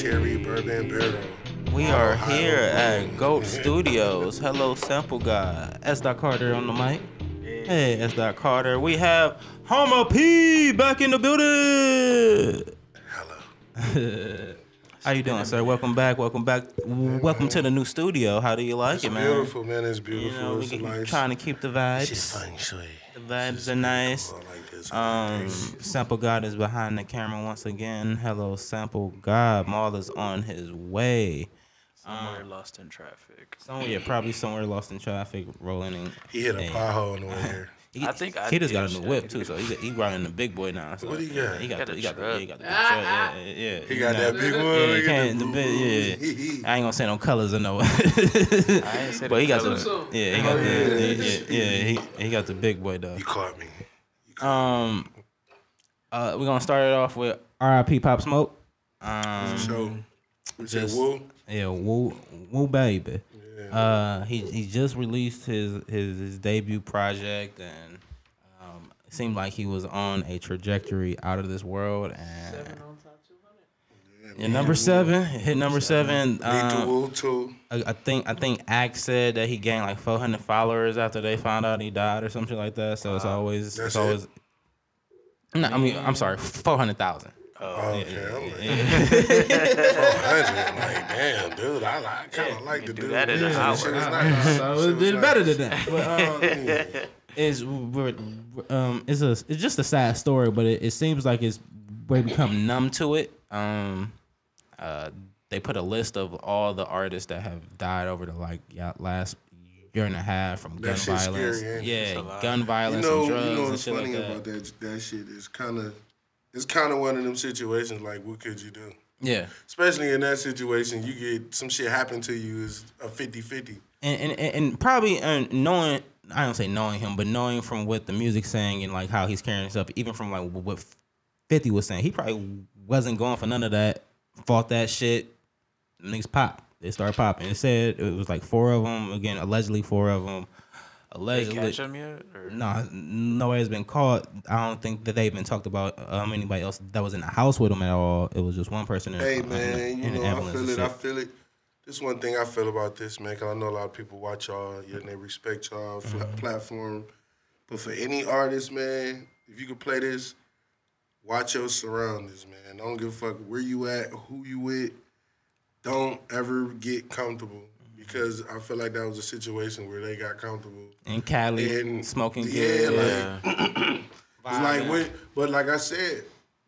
cherry bourbon barrel. We are here at Goat Studios. Hello, Sample Guy. S. Dot Carter on the mic. Hey, S. Dot Carter. We have Homer P back in the building. Hello. How you doing, sir? Welcome back. Welcome back. Welcome to the new studio. How do you like It's it, man? It's beautiful, man. It's You beautiful. know, we it's a nice. trying to keep the vibes. It's vibes. feng shui. The vibes are nice. Like. Um, Sample God is behind the camera once again. Hello, Sample God. Maul is on his way. Somewhere lost in traffic. Somewhere, yeah, probably somewhere lost in traffic, rolling in. he hit a pothole on the way here. He, I think I he just got a did new whip too, so he he riding the big boy now. So What he got? He got, Got the, he got the, he got the big truck. Yeah, yeah, yeah. He got that big one. Yeah, he Look can't. The big, yeah. I ain't gonna say no colors or no. I ain't say but he got the. Yeah, he got Oh, the. yeah. Yeah, yeah, he he got the big boy though. You caught me. Um, uh, we're gonna start it off with R.I.P. Pop Smoke. Um, So, we said just- woo. yeah, woo, woo, baby. Uh, he he just released his his his debut project, and um, it seemed like he was on a trajectory out of this world. And yeah, number seven hit number seven. Um. I, I think I think Axe said that he gained like 400 followers after they found out he died or something like that. So it's always That's it's always. No, I mean I'm sorry, four hundred thousand. Oh, okay. I'm like, 400. Like, damn, dude. I, I kind of like to do dude. that in an Yeah, hour. Shit was nice. So Shit it did nice. better than that. But um, it's we're, um it's a it's just a sad story, but it, it seems like it's we become numb to it. Um, uh, they put a list of all the artists that have died over the like yeah, last year and a half from gun That shit's violence. scary, yeah, It's a lot. gun You violence know, and drugs you know and what's shit funny like that. about that? That shit is kind of, it's kind of one of them situations. Like, what could you do? Yeah. Especially in that situation, you get some shit happen to you is a 50-50. and and, and- probably uh, knowing I don't say knowing him, but knowing from what the music's saying and like how he's carrying himself, even from like what Fifty was saying, he probably wasn't going for none of that. Fought that shit. Niggas pop. They start popping. It said it was like four of them. Again, allegedly four of them. They Allegedly, catch him yet? Or? no, nobody's been caught. I don't think that they even talked about um, anybody else that was in the house with him at all. It was just one person. In, Hey in man, in you the know I feel it. I feel it. This one thing I feel about this man, cause I know a lot of people watch y'all and they respect y'all fla- Mm-hmm. platform. But for any artist, man, if you could play this, watch your surroundings, man. Don't give a fuck where you at, who you with. Don't ever get comfortable because I feel like that was a situation where they got comfortable. in Cali, And smoking yeah, good. like it's like Vibing. what, but like I said,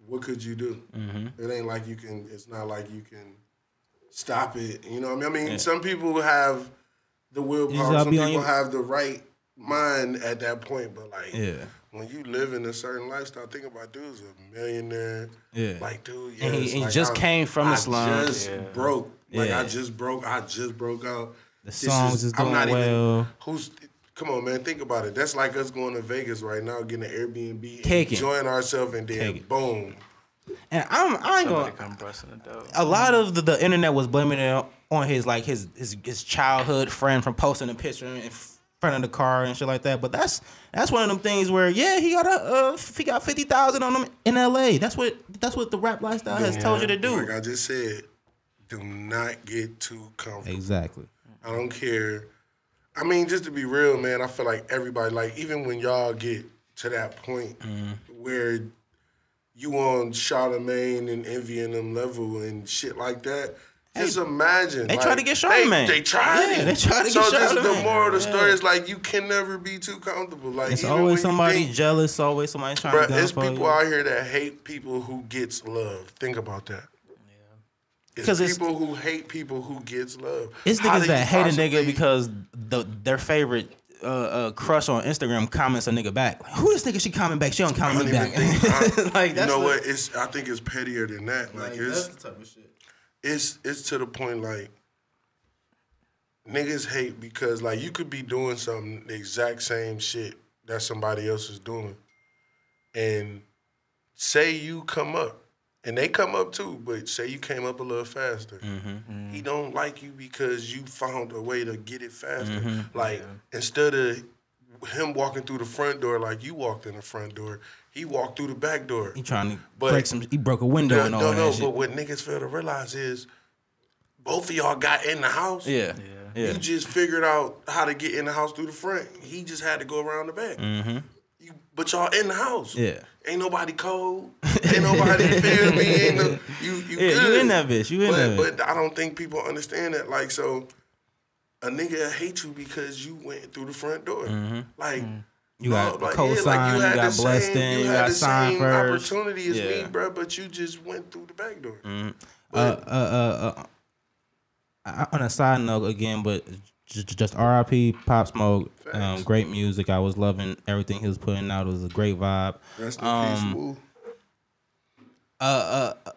what could you do? Mm-hmm. It ain't like you can. It's not like you can stop it. You know what I mean? I mean, Yeah. some people have the willpower. Some people your- have the right mind at that point. But like, Yeah. when you live in a certain lifestyle, think about dude's a millionaire. Yeah. Like, dude, yeah, And he- he like just I- came from the slums. Just Yeah. broke. Like Yeah. I just broke. I just broke out. The This songs is, I'm doing not even- well. Who's come on, man? Think about it. That's like us going to Vegas right now, getting an Airbnb, Kicking. enjoying ourselves, and then Kicking. boom. And I'm I ain't Somebody gonna. come busting the door. A lot of the, the internet was blaming it on his like his, his his childhood friend from posting a picture in front of the car and shit like that. But that's that's one of them things where yeah he got a uh, he got fifty thousand on him in L.A. That's what that's what the rap lifestyle has told you to do. Like I just said, do not get too comfortable. Exactly. I don't care. I mean, just to be real, man, I feel like everybody, like even when y'all get to that point Mm-hmm. where you on Charlamagne and envying them level and shit like that. Just imagine. they like, tried to get Charlamagne. They, tried. Yeah, it. they tried to so get just the moral of the Yeah. story is like you can never be too comfortable. Like It's always somebody think- jealous. Always somebody trying Bruh, to there's people you. out here that hate people who gets love. Think about that. It's 'Cause it's- people who hate people who gets love. It's How niggas that hate a nigga because the their favorite uh, uh, crush on Instagram comments a nigga back. Like, Who this nigga? She comment back. She don't comment me back. think. I- like you know what, what? It's I think it's pettier than that. Like, it's the type of shit. it's it's to the point like niggas hate because like you could be doing something the exact same shit that somebody else is doing, and say you come up. And they come up too, but say you came up a little faster. Mm-hmm. He don't like you because you found a way to get it faster. Mhm. Like instead of him walking through the front door like you walked in the front door. He walked through the back door. He trying to But- break some. He broke a window No, and all no, that no. shit. But what niggas fail to realize is both of y'all got in the house. yeah, Yeah. yeah. You just figured out how to get in the house through the front. He just had to go around the back. Mm-hmm. You, but y'all in the house. Yeah. Ain't nobody cold. Ain't nobody feel me. Ain't no, you you Yeah, good. you in that bitch. You in but, that bitch. But I don't think people understand that. Like, so a nigga hate you because you went through the front door. Like, Mm-hmm. You got like, co-sign, you had got the blessed same- in, you had got the signed same first. opportunity as me, bro. But you just went through the back door. uh, But uh, uh, uh, uh, on a side note again, but just, just R.I.P. Pop Smoke. Um, great music. I was loving everything he was putting out. It was a great vibe. rest in um, peace, Woo. Uh, uh,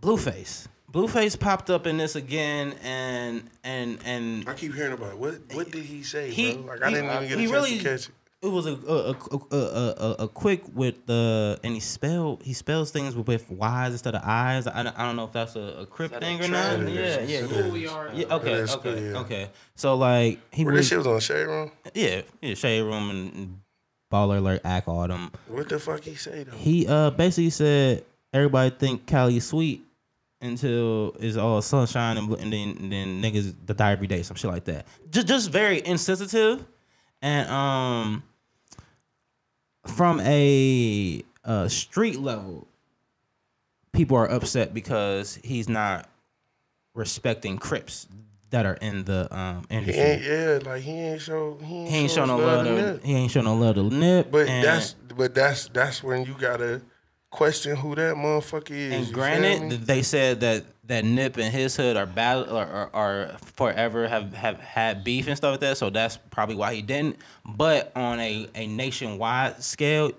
Blueface. Blueface popped up in this again, and and and I keep hearing about it. What what did he say, He- bro? Like I he- didn't even get a chance really- to catch it. it was a a, a, a, a, a quick with the and he spelled he spells things with, with Y's instead of I's. I, don't- I don't know if that's a, a crypt that thing a or not. trend? Yeah, It yeah, is. yeah. It Who we are. Yeah, okay, It is, okay, yeah. okay. So like he Where this shit was on Shade Room. yeah, yeah, Shade Room and, and Baller Alert, Act Autumn. What the fuck he say though? He uh basically said everybody think Cali sweet until it's all sunshine and, and then and then niggas the die every day, some shit like that. Just just very insensitive, and um from a uh, street level, people are upset because he's not respecting Crips that are in the um He industry. ain't yeah, like he ain't show he ain't, He ain't show show no love. to Nip. he ain't show no love to Nip. But that's but that's that's when you gotta question who that motherfucker is. And granted, feel me? th- they said that that Nip and his hood are bad or are, are forever have, have had beef and stuff like that. So that's probably why he didn't. But on a, a nationwide scale,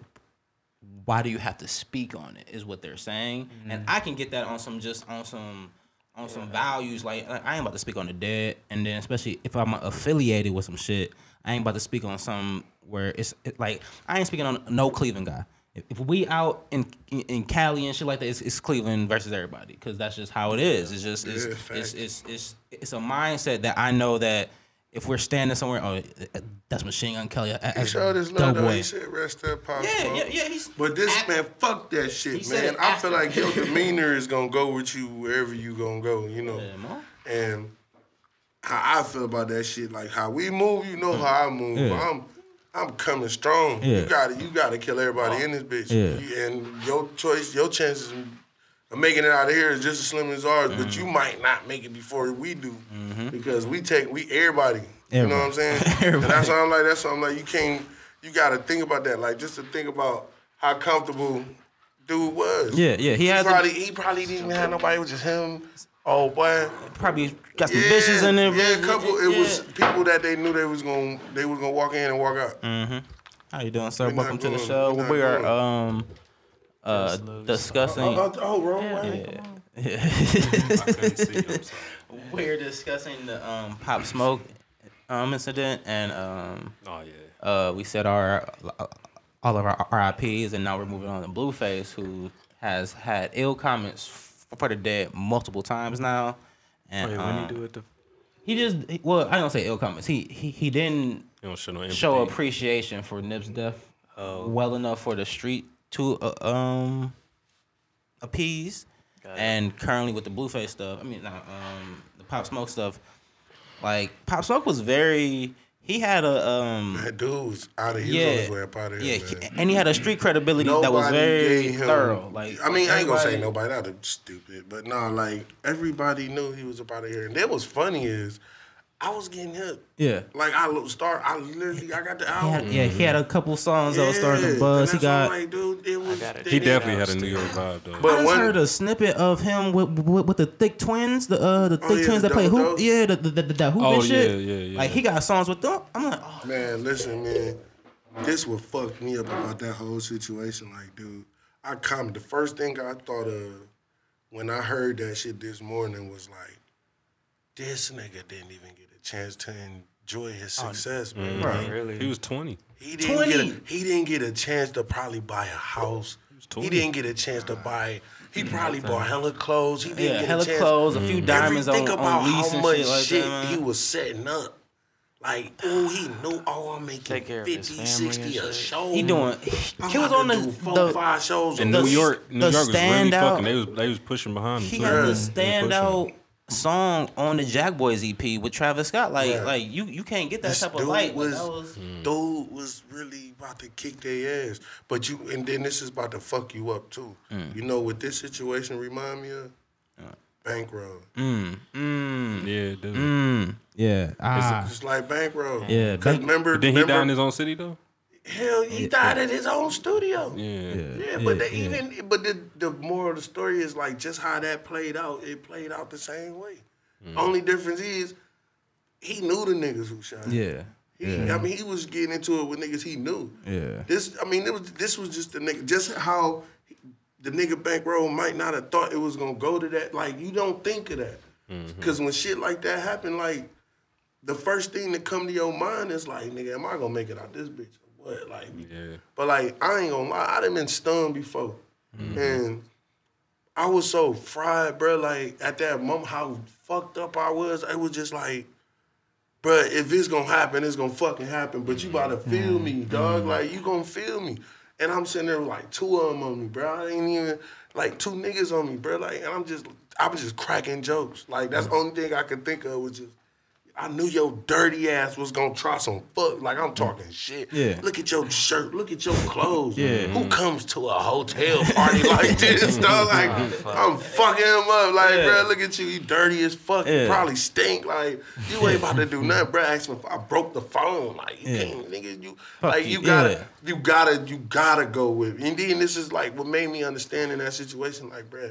why do you have to speak on it? Is what they're saying. And I can get that on some just on some on some values. Like, like, I ain't about to speak on the dead, and then especially if I'm affiliated with some shit, I ain't about to speak on some where it's it, like I ain't speaking on no Cleveland guy. If, if we out in, in in Cali and shit like that, it's, it's Cleveland versus everybody because that's just how it is. It's just it's, Yeah, it's, facts. it's it's it's a mindset that I know that if we're standing somewhere, oh, that's Machine Gun Kelly. he showed his love though. He said rest up, Pop Yeah, Smoke." yeah, yeah. He's But this man, fuck that shit, man. I feel like your demeanor is gonna go with you wherever you gonna go, you know. Yeah. And how I feel about that shit, like how we move, you know how I move. Yeah. I'm I'm coming strong. Yeah. You gotta you gotta kill everybody in this bitch. Yeah. And your choice, your chances of making it out of here is just as slim as ours, but Mm-hmm. you might not make it before we do. Because we take we everybody. You know what I'm saying? And that's why I'm like, that's why I'm like, you can't you gotta think about that. Like just to think about how comfortable dude was. Yeah, yeah. He He had the- probably he probably didn't even have nobody, it was just him. Oh boy. probably got some Yeah, bitches in there. Yeah, a couple. It yeah. was people that they knew they was gonna they was gonna walk in and walk out. Mm. How you doing, sir? We not Welcome to the show. we are um uh discussing. Oh, oh, oh, wrong way. I couldn't see. We're discussing the um Pop Smoke um incident, and um Oh yeah. uh we said our all of our RIPS, and now we're moving on to Blueface, who has had ill comments for the dead multiple times now. And Wait, when um, you do it, the he just he- well, I don't say ill comments. He he he didn't You show no show appreciation for Nip's death Oh. well enough for the street to uh, um appease. And currently with the Blueface stuff, I mean, not, um, the Pop Smoke stuff, like Pop Smoke was very. He had a um. That dude was out of. He was Yeah, way up out of yeah, here. he- man. and he had a street credibility that was very him- thorough. Like, I mean, I ain't gonna say everybody- nobody. That's stupid, but no, like everybody knew he was up out of here. And that was funny is, I was getting hip. Yeah, Like I lo- start, I literally, I got the he album. had, yeah, he had a couple songs that was starting to buzz. He and that's got. like, dude, it was. got it. He definitely had a New York vibe though. But I just one- heard a snippet of him with with, with the thick twins, the uh the Oh, thick yeah, twins the that play double hoop. Yeah, the the, the, the hoop Oh, and shit. yeah, yeah, yeah. Like he got songs with them. I'm like, oh, Man, listen, man. This what fucked me up about that whole situation. Like, dude, I come. The first thing I thought of when I heard that shit this morning was like, this nigga didn't even get a chance to enjoy his Oh, success, mm. man. Bro, really? he was 20. he didn't get 20. a, he didn't get a chance to probably buy a house. He, 20. didn't get a chance to buy. He probably bought hella clothes. He didn't yeah, get hella a chance. clothes, a few diamonds Every- on, think about on how and much shit like shit that. he was setting up. Like, oh, he knew, oh, I'm making Take 50, 60 a show. He doing. I'm He was on the four, the, five shows In New. York, New York was really standout- fucking. They was they was pushing behind him. He too. got Yeah. the They standout song on the Jack Boys EP with Travis Scott. Like, Yeah. like you you can't get that This type of dude light. but was, that was dude was really about to kick their ass. But you, and then this is about to fuck you up too. Mm. You know what this situation remind me of? Bankroll. mm mm Yeah, dude. mm yeah ah It's like bankroll. Yeah, Cause Bank- remember, But then he remember, died in his own city though. Hell, he died at his own studio. Yeah. yeah, Yeah, but they yeah. even but the the moral of the story is like just how that played out. It played out the same way. Mm. Only difference is he knew the niggas who shot. him. yeah He, yeah I mean, he was getting into it with niggas he knew. yeah This, I mean, it was this was just the nigga, just how the nigga bankroll might not have thought it was gonna go to that. Like you don't think of that, mm-hmm. because when shit like that happen, like the first thing that come to your mind is like, nigga, am I gonna make it out this bitch what? Like, Yeah. but like I ain't gonna lie, I done been stung before, mm-hmm. and I was so fried, bro. Like at that moment, how fucked up I was, it was just like. bro, if it's gonna happen, it's gonna fucking happen. But you about to feel mm-hmm. me, dog. Mm-hmm. Like you gonna feel me. And I'm sitting there with like two of them on me, bro. I ain't even like two niggas on me, bro. Like, and I'm just, I was just cracking jokes. Like that's mm. the only thing I could think of was just, I knew your dirty ass was gonna try some fuck. Like I'm talking shit. Yeah. Look at your shirt. Look at your clothes. Yeah. Who comes to a hotel party like this, mm-hmm. dog? Like mm-hmm. I'm fucking him up. Like, Yeah. bro, look at you. You dirty as fuck. You probably stink. Like you ain't about to do nothing, bro. Ask me if I broke the phone. Like you Yeah. can't, nigga. You Fuck like you, gotta, yeah. you gotta, you gotta go with. And then this is like what made me understand in that situation. Like, bro,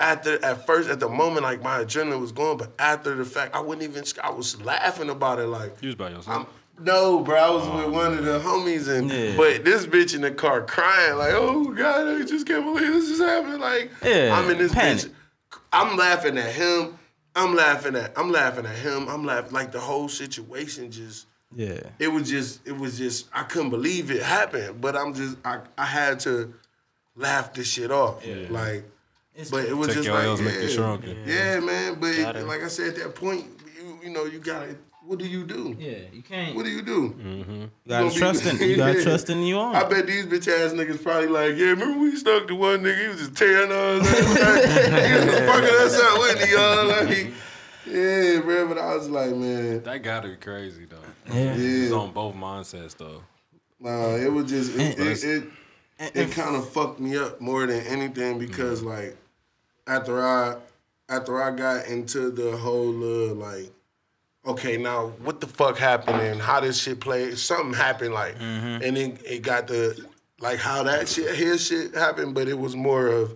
after at first at the moment, like my adrenaline was going, but after the fact, I wouldn't even. I was laughing about it. Like You was by yourself. I'm, no, bro, I was with one of the homies, and Yeah. but this bitch in the car crying like, "Oh God, I just can't believe this is happening." Like, Yeah, I'm in this panic. bitch. I'm laughing at him. I'm laughing at. I'm laughing at him. I'm laughing like the whole situation just. yeah It was just. It was just. I couldn't believe it happened, but I'm just. I. I had to laugh this shit off. Like, but it was just like, L's, make you yeah. stronger. Yeah, man. But Gotta- like I said, at that point, you you know, you gotta. What do you do? yeah you can't What do you do? Mm-hmm. you gotta gonna be- trust in you gotta Yeah. trust in you own I bet these bitch ass niggas probably like, yeah, remember we stuck to one nigga, he was just tearing us up. he was just fucking us up, wasn't he, y'all? Like, yeah, bro, but I was like, man, that gotta be crazy though. yeah It's on both mindsets though. Nah, it was just, it, And- it, it, it kind of fucked me up more than anything because, like, after I, after I got into the whole, uh, like, okay, now what the fuck happened and how this shit played? Something happened, like, and then it got the like how that shit, his shit happened, but it was more of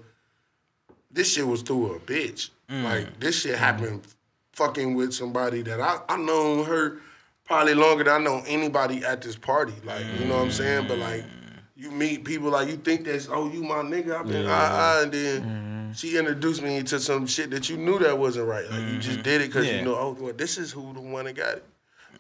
this shit was through a bitch. Like this shit happened fucking with somebody that I I known her probably longer than I know anybody at this party. Like you know what I'm saying? But like you meet people like you think that's oh you my nigga I've been ah ah and then she introduced me to some shit that you knew that wasn't right. Like you just mm-hmm. did it because Yeah. you know oh well, this is who the one that got it.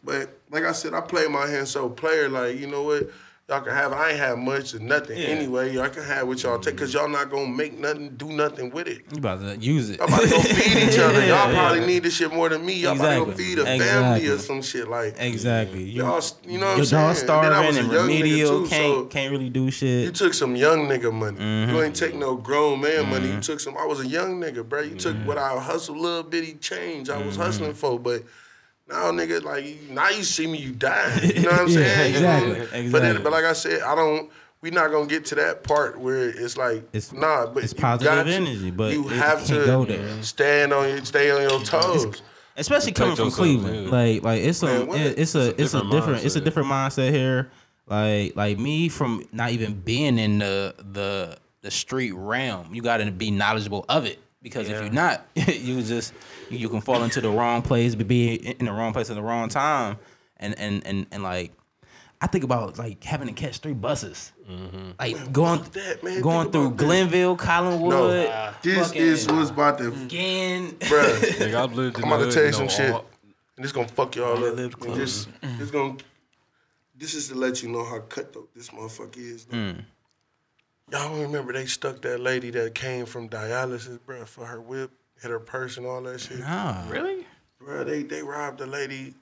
But like I said, I play my hand so player like you know what. Y'all can have. I ain't have much or nothing Yeah. anyway. Y'all can have what y'all take, cause y'all not gonna make nothing, do nothing with it. you about to use it Y'all about to go feed each other. Y'all Yeah, probably yeah. need this shit more than me. Y'all about to go Exactly. feed a family or Exactly. some shit like. exactly you, Y'all, you know what I'm y'all saying? And then starving and remedial too, can't so- can't really do shit. You took some young nigga money. Mm-hmm. You ain't take no grown man money. You took some. I was a young nigga, bro. You took what I hustled, little bitty change. I Mm-hmm. was hustling for, but now, nigga, like now you see me, you dying. You know what I'm Yeah, saying? You know? exactly, But then, but like I said, I don't. We not gonna get to that part where it's like It's- nah, but it's you positive got to- energy, but you it have can't to go there. stand on your stay on your toes. especially coming from Cleveland. yeah. Like like it's a Man, what? it- it's a it's a different different it's a mindset. different mindset here. Like like me from not even being in the the the street realm, you got to be knowledgeable of it because if you're not, you just you can fall into the wrong place, be in the wrong place at the wrong time, and and and and like. I think about like having to catch three buses, mm-hmm. like going that, man. going Think through about that. Glenville, Collinwood. No, this is what's about to, Again, bruh. Nigga, I've lived in I'm about to hood, tell you some shit, all- and it's gonna fuck y'all Only up. lived And close. This, this gonna, this is to let you know how cutthroat this motherfucker is. though. Mm. Y'all remember they stuck that lady that came from dialysis, bruh, for her whip, hit her purse and all that shit. nah, Really? Bruh, they they robbed a lady.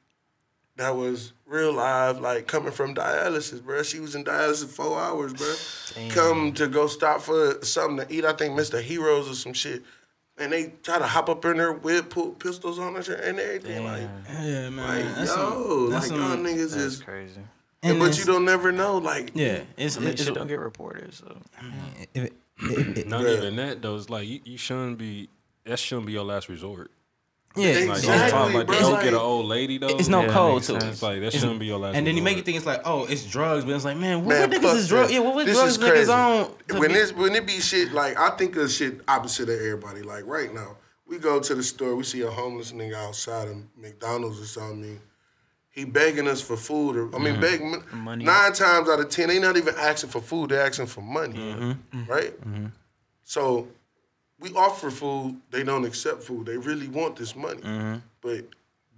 that was real live, like coming from dialysis, bro. She was in dialysis four hours, bro. Come to go stop for something to eat. I think Mr. Heroes or some shit. And they try to hop up in her whip, put pistols on her and everything. Like, Yeah, man. like That's yo, some- like that's y'all niggas That's is. crazy. and but you don't never know, like, Yeah, it's, I mean, it's shit don't get reported, so if it- if it- Not Yeah. even that though. It's like you, you shouldn't be. That shouldn't be your last resort. yeah, Like Exactly, don't talk like bro. to go Like- get an old lady though. It's no Yeah, code makes to it. It's like that It's- shouldn't be your last. And then you make it think it's like, oh, it's drugs, but it's like, man, what, Man, what niggas fuck is drugs? that. Yeah, what, what This drugs niggas on? When be- this when it be shit like I think of shit opposite of everybody. Like right now, we go to the store, we see a homeless nigga outside of McDonald's or something. He begging us for food, or I mean, Mm-hmm. begging Money. nine times out of ten, they not even asking for food; they asking for money, Mm-hmm. right? So we offer food, they don't accept food. They really want this money, Mm-hmm. but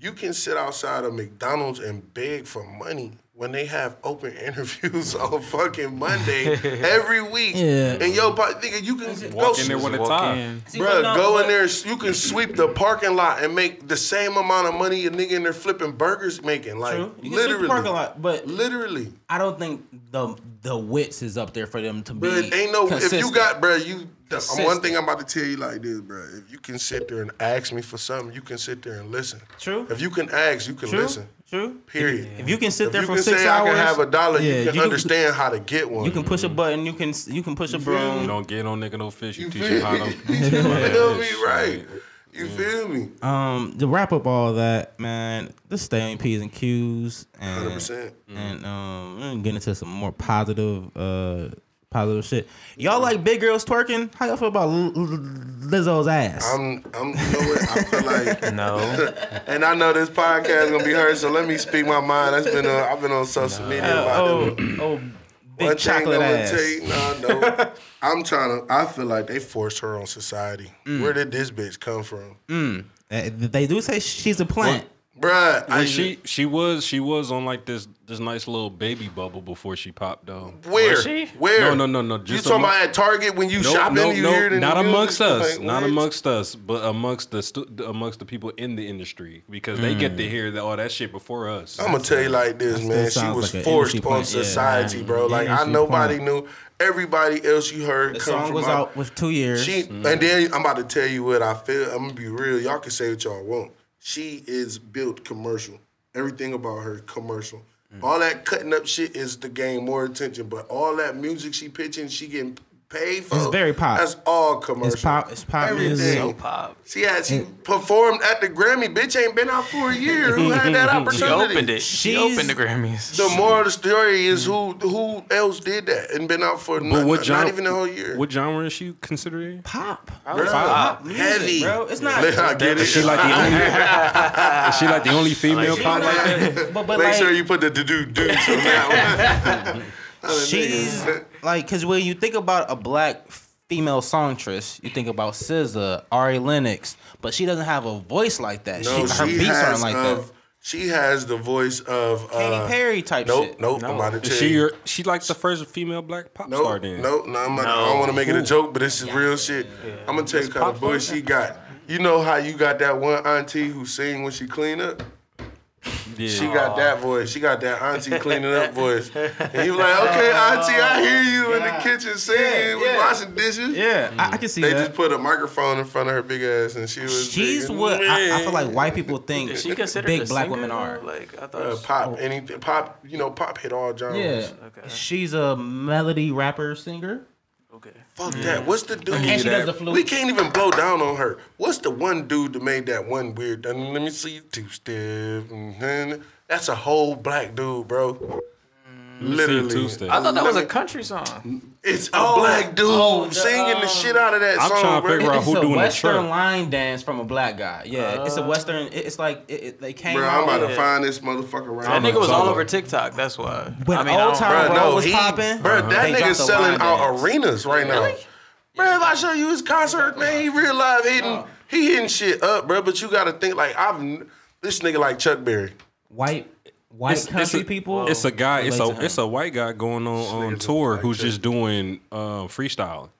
you can sit outside of McDonald's and beg for money when they have open interviews on fucking Monday every week. Yeah. And yo, but nigga, you can go, Walk in there with a walk tie. in. See, bruh, but no, go in there. You can sweep the parking lot and make the same amount of money a nigga in there flipping burgers making. Like True. You can literally, literally parking lot, but literally. I don't think the the wits is up there for them to be. But ain't no if you got, bro, you. The, Consistent. one thing I'm about to tell you like this, bro. If you can sit there and ask me for something, you can sit there and listen. True. If you can ask, you can true, listen. True. Period. If you can sit If there you for can six say hours, I can have a dollar, yeah, you can understand how to get one. You can push a button. You can you can push a broom. You don't get no nigga no fish. You, You teach feel him how me? to. You feel me? Right. shit. You feel me? Um, to wrap up all that, man, let's stay on P's and Q's and 100%. and um, we're get into some more positive, uh, positive shit. Y'all like big girls twerking? How y'all feel about L- L- Lizzo's ass? I'm, I'm, you know what? I feel like, No, and I know this podcast gonna be heard, so let me speak my mind. That's been, uh, I've been on social media Uh, about oh, oh, big One chocolate ass. tell no, no. I'm trying to. I feel like they forced her on society. Where did this bitch come from, Mm. Uh, They do say she's a plant. Bruh, I, Well, she she was she was on like this this nice little baby bubble before she popped though. Where? Was she? Where? No, no, no, no, You talking among- about at Target when you No, shopping? no, you no, hear not amongst music? us, Like, not amongst us, but amongst the stu- amongst the people in the industry because they get to mm. hear that all that shit before us. I'm gonna tell you like this, That man. She was like forced industry on plant, yeah. society, bro. Like I nobody plant. knew. Everybody else you heard The come song from was out with two years. She and mm. then I'm about to tell you what I feel. I'm gonna be real. Y'all can say what y'all want. She is built commercial. Everything about her commercial. Mm. All that cutting up shit is to gain more attention, but all that music she pitching, she getting paid for. It's very pop. That's all commercial. It's pop- it's pop music. Everything. so pop. She had she performed at the Grammy. Bitch ain't been out for a year. Who had that opportunity? She opened it. She She's- opened the Grammys. The moral of the story is who who else did that and been out for But not, what not even a whole year. What genre is she considering? pop. Bruh, Pop. Music, heavy, bro. It's not. I get it. Is she like the only? is she like the only female pop like that? But, but Make like, sure you put the do do do on that one. she's like, cause when you think about a black female songstress, you think about SZA, Ari Lennox, but she doesn't have a voice like that. no, she, her she beats has aren't like that. She has the voice of uh, Katy Perry type Nope, shit. nope. No. I'm about to tell she you. your, she like the first female black pop star Nope, then? nope, no, I'm not, I don't want to make it a joke, but this is real shit. I'm gonna tell you kind of voice she got. You know how you got that one auntie who sing when she clean up? Yeah. She got that voice. She got that auntie cleaning up voice. And was like, okay, auntie, I hear you in the kitchen singing, yeah. washing dishes. Yeah, I, I can see They that. They just put a microphone in front of her big ass, and she was. She's singing, what I, I feel like white people think she considered big black singer, women are. Like I thought. Uh, she- pop anything pop you know pop hit all genres. Yeah, Okay. she's a melody rapper singer. Okay. Fuck that. What's the dude? And she that- does the flute. We can't even blow down on her. What's the one dude that made that one weird? Let me see two step. mhm. That's a whole black dude, bro. Literally. I thought that was a country song. It's a Oh, black dude oh, the, singing the um, shit out of that I'm song, trying to bro. out It's who a doing the western line dance from a black guy. Yeah, it's a western. it- It's like it, it- they came Bro, I'm about to find this motherfucker right That now. nigga was all over TikTok. That's why. When I mean, Old I Town Bro, Bro no, was popping. bro, that They dropped nigga's selling out dance. arenas right now. Bro, if I show you his concert, man, he real live hitting, he hitting shit up, bro. But you got to think like I've this nigga like Chuck Berry. white white It's, it's country a, people. It's a oh, guy. It's a it's a white guy going on on tour who's just doing um, freestyle.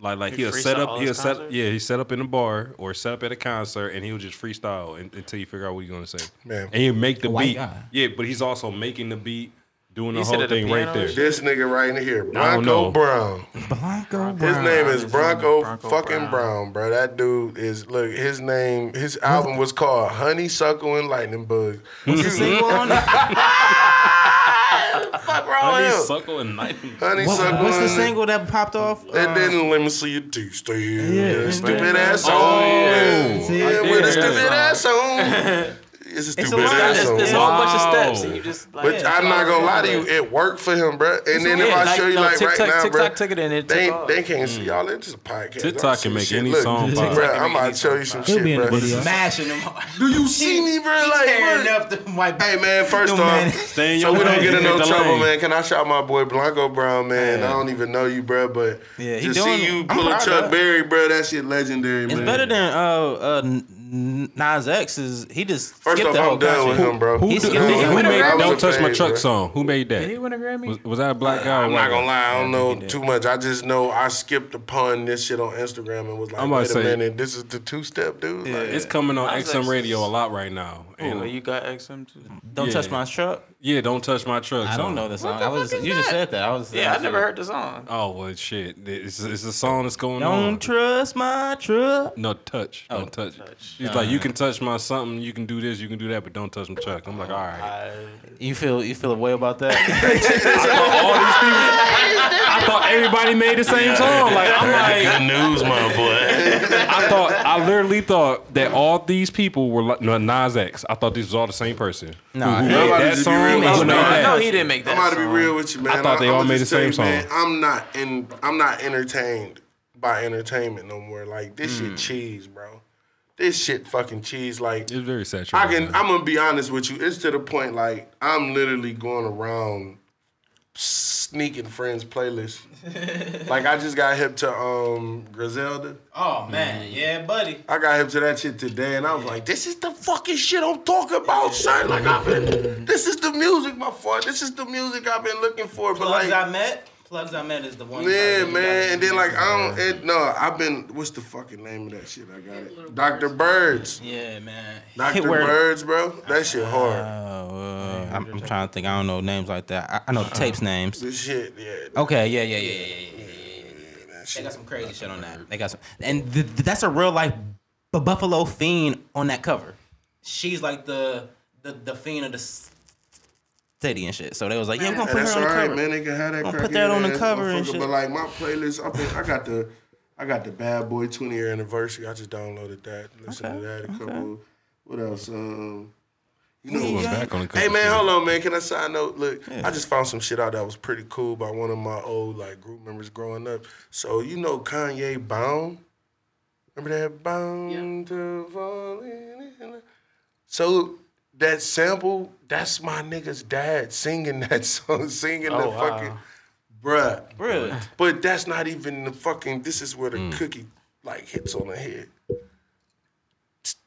Like like He he'll set up he'll set concerts? yeah he set up in a bar or set up at a concert and he'll just freestyle un- until you figure out what he's gonna say. Man. and he'll make the white beat. guy. Yeah, but he's also making the beat, doing the He sit whole at the thing right piano there. This nigga right in here, I don't. Blanco Brown. Blanco His Brown. name is His Bronco, name is Bronco fucking Brown. Brown. bro. That dude is look. His name, his album was called Honeysuckle and Lightning Bug. What's the single on it? Fuck wrong with him? Honeysuckle and night. Honeysuckle. What, what's the single that popped off? And Uh, then let me see you do still. Yeah. Stupid ass song. Oh, yeah, See? yeah, I with a did stupid hear ass song. It's a a stupid lot. ass It's, song. it's a whole bunch of steps, and you just like. But I'm not gonna lie to you, it worked for him, bro. And then if I like, show you no, like TikTok, right now, TikTok bro, took it and it they took they can't see y'all. It's just a podcast. TikTok can make shit. any Look, song pop. Bro, I'm make about any to show you some shit, be in the bro. Smashing them. Do you see me, bro? Like, tearing up the white. Hey man, first off, so we don't get in no trouble, man. Can I shout my boy Blanco Brown, man? I don't even know you, bro, but Yeah, to see you pull a Chuck. Berry, bro, that shit legendary, man. It's better than uh uh N- N- Nas X is he just First skipped off, the whole I'm done with him, bro. Who, He's who, skipped the who made Don't a Touch My Truck bro. song? Who made that? Did he that? win a Grammy? Was, was that a black guy? or I'm not gonna lie, I don't Yeah, know too much. I just know I skipped upon this shit on Instagram and was like, I'm about wait to a minute, this is the two step, dude. Like, It's coming on Nas XM X radio is- a lot right now. And Oh, you got XM too. Don't Yeah. touch my truck. yeah, don't touch my truck. I don't know the song. the I was fuck is you just said that. I was Yeah, I never heard the song. Oh well, shit. It's it's a song that's going on. Don't on. trust my truck. No touch. Oh, Don't touch. Touch. He's like, you can touch my something, you can do this, you can do that, but don't touch my Chuck. I'm like, all right. I, You feel you feel a way about that? All these people. I thought everybody made the same song. Like I'm like, good news, my boy. I thought I literally thought that all these people were like no, Nas X. I thought this was all the same person. No, who, I- who I'm made about to that song? real and with who you, made man. I that? know he didn't make that. I'm about to be song. real with you, man. I thought they I'ma all made the same tell you, man, song. I'm not in. I'm not entertained by entertainment no more. Like this Hmm. shit, cheese, bro. This shit, fucking cheese. Like It's very saturated. I can. man. I'm gonna be honest with you. It's to the point like I'm literally going around sneaking friends' playlists. like I just got hip to um Griselda. Oh man, yeah, buddy. I got hip to that shit today, and I was like, "This is the fucking shit I'm talking about, son." Like I've been. This is the music, my fault. This is the music I've been looking for. But like, I met. Plugs I met is the one. Yeah, man. And then like I don't it, no, I've been what's the fucking name of that shit? I got it. Doctor Birds. Yeah, man. Doctor Birds, bro. That shit uh, hard. Uh, I'm, I'm, trying to think. I don't know names like that. I, I know the uh, tapes names. This shit, yeah. Okay, yeah, yeah, yeah, yeah, yeah. yeah, They got some crazy shit on that. They got some, and th- that's a real life b- Buffalo Fiend on that cover. She's like the the the fiend of the s- and shit. So they was like, yeah, we're gonna Hey, put that's her on all the right, cover. man. They can have that. Gonna put that on the ass cover and motherfucker. shit. But like my playlist, I been, I got the, I got the Bad Boy 20 year anniversary. I just downloaded that. Listen Okay, to that. A okay. couple. What else? Um, you know Yeah, what? yeah. back on the cover, Hey man, hold on, man. Can I side note? Look, Yeah. I just found some shit out that was pretty cool by one of my old like group members growing up. So you know Kanye Bound. Remember that bound to fall in? So that sample, that's my nigga's dad singing that song, singing Oh, the wow. fucking bruh. Really? But that's not even the fucking. This is where the Mm. cookie like hits on the head.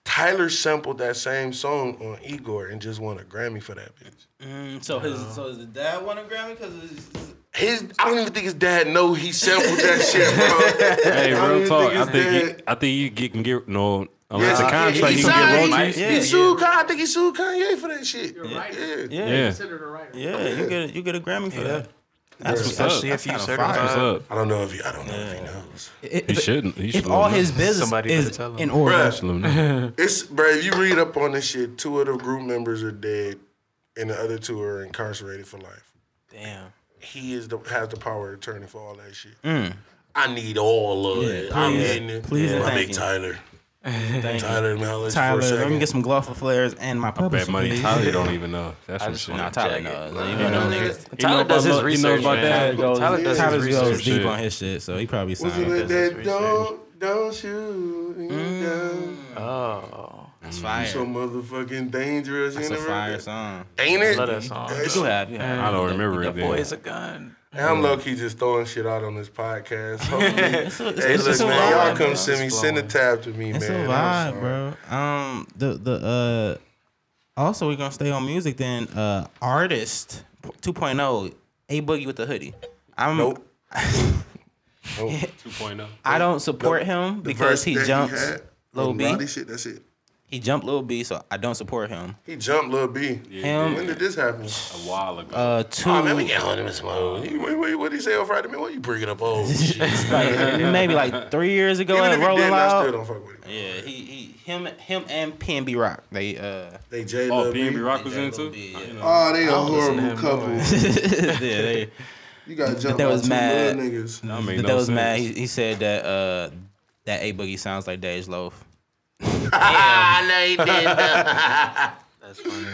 Tyler sampled that same song on Igor and just won a Grammy for that bitch. Mm, so his so his dad won a Grammy because His, his I don't even think his dad know he sampled that shit, bro. Hey, I real even talk. think I think he, I think he get, can get no. Unless Yes, the he- contract, he he, can signed- get royalties. He, Yeah, he sued. yeah. Kanye. I think he sued Kanye for that shit. You're right. Yeah. yeah, Yeah, Considered a writer. yeah, you get a, you get a Grammy for that. That's what's Especially up. if you certified. kinda what's fire. up? I don't know if he. I don't know if he knows. If- He shouldn't. He If should all know. his business Somebody is tell him. in order, Bruh. It's bro. If you read up on this shit, two of the group members are dead, and the other two are incarcerated for life. Damn. He is the has the power of attorney for all that shit. Mm. I need all of Yeah, it. I'm please. getting it. Please and my big. Tyler. thank. Tyler, man, I'll let you Tyler, let me get some glove flares and my Bet publishing, money. Tyler don't even know. That's some just shit. wanna Nah, Tyler check it. knows. You know, niggas. Know Tyler about does his lo- he knows research, about man. that. Goes, Tyler does Tyler goes research. deep on his shit, so he probably What's signed. it like That's that? Don't don't shoot me down. Oh. That's fire. So motherfucking dangerous. That's you a know fire that? song. Ain't it? Love that song. That You shit- have, you have. I don't remember it The it. boy Then. is a gun. Hey, I'm low key just throwing shit out on this podcast. Hopefully- It's a, it's, hey, it's look, man, vibe, y'all bro. come send me, send a flowing. tab to me, It's man. a I'm vibe, bro. Um, the the uh, also we're gonna stay on music. Then uh, artist 2.0, a boogie with the hoodie. I'm Nope. Nope. 2.0. I don't support him because he that jumps had, Lil on B. Shit. That's it. He jumped Lil B, so I don't support him. He jumped Lil B. Him, When did this happen? A while ago. uh, two, Oh man, we get on him this mode. Wait, wait, what did he say on Friday? Man, why you bringing up old shit? like, maybe like three years ago Even at he Rolling didn't, I still Loud. don't fuck with him. Yeah, he, he, him, him, and PNB Rock. They, uh, They J oh, Lil B. PNB Rock was They in Lil too. B, I yeah. didn't know. Oh, they a don't listen to horrible couple. yeah, they, You got jumped That by was two mad. little niggas. That made that was sense. mad. He, he said that uh, that A Boogie sounds like Dej Loaf. Ah, no, he didn't. That's funny.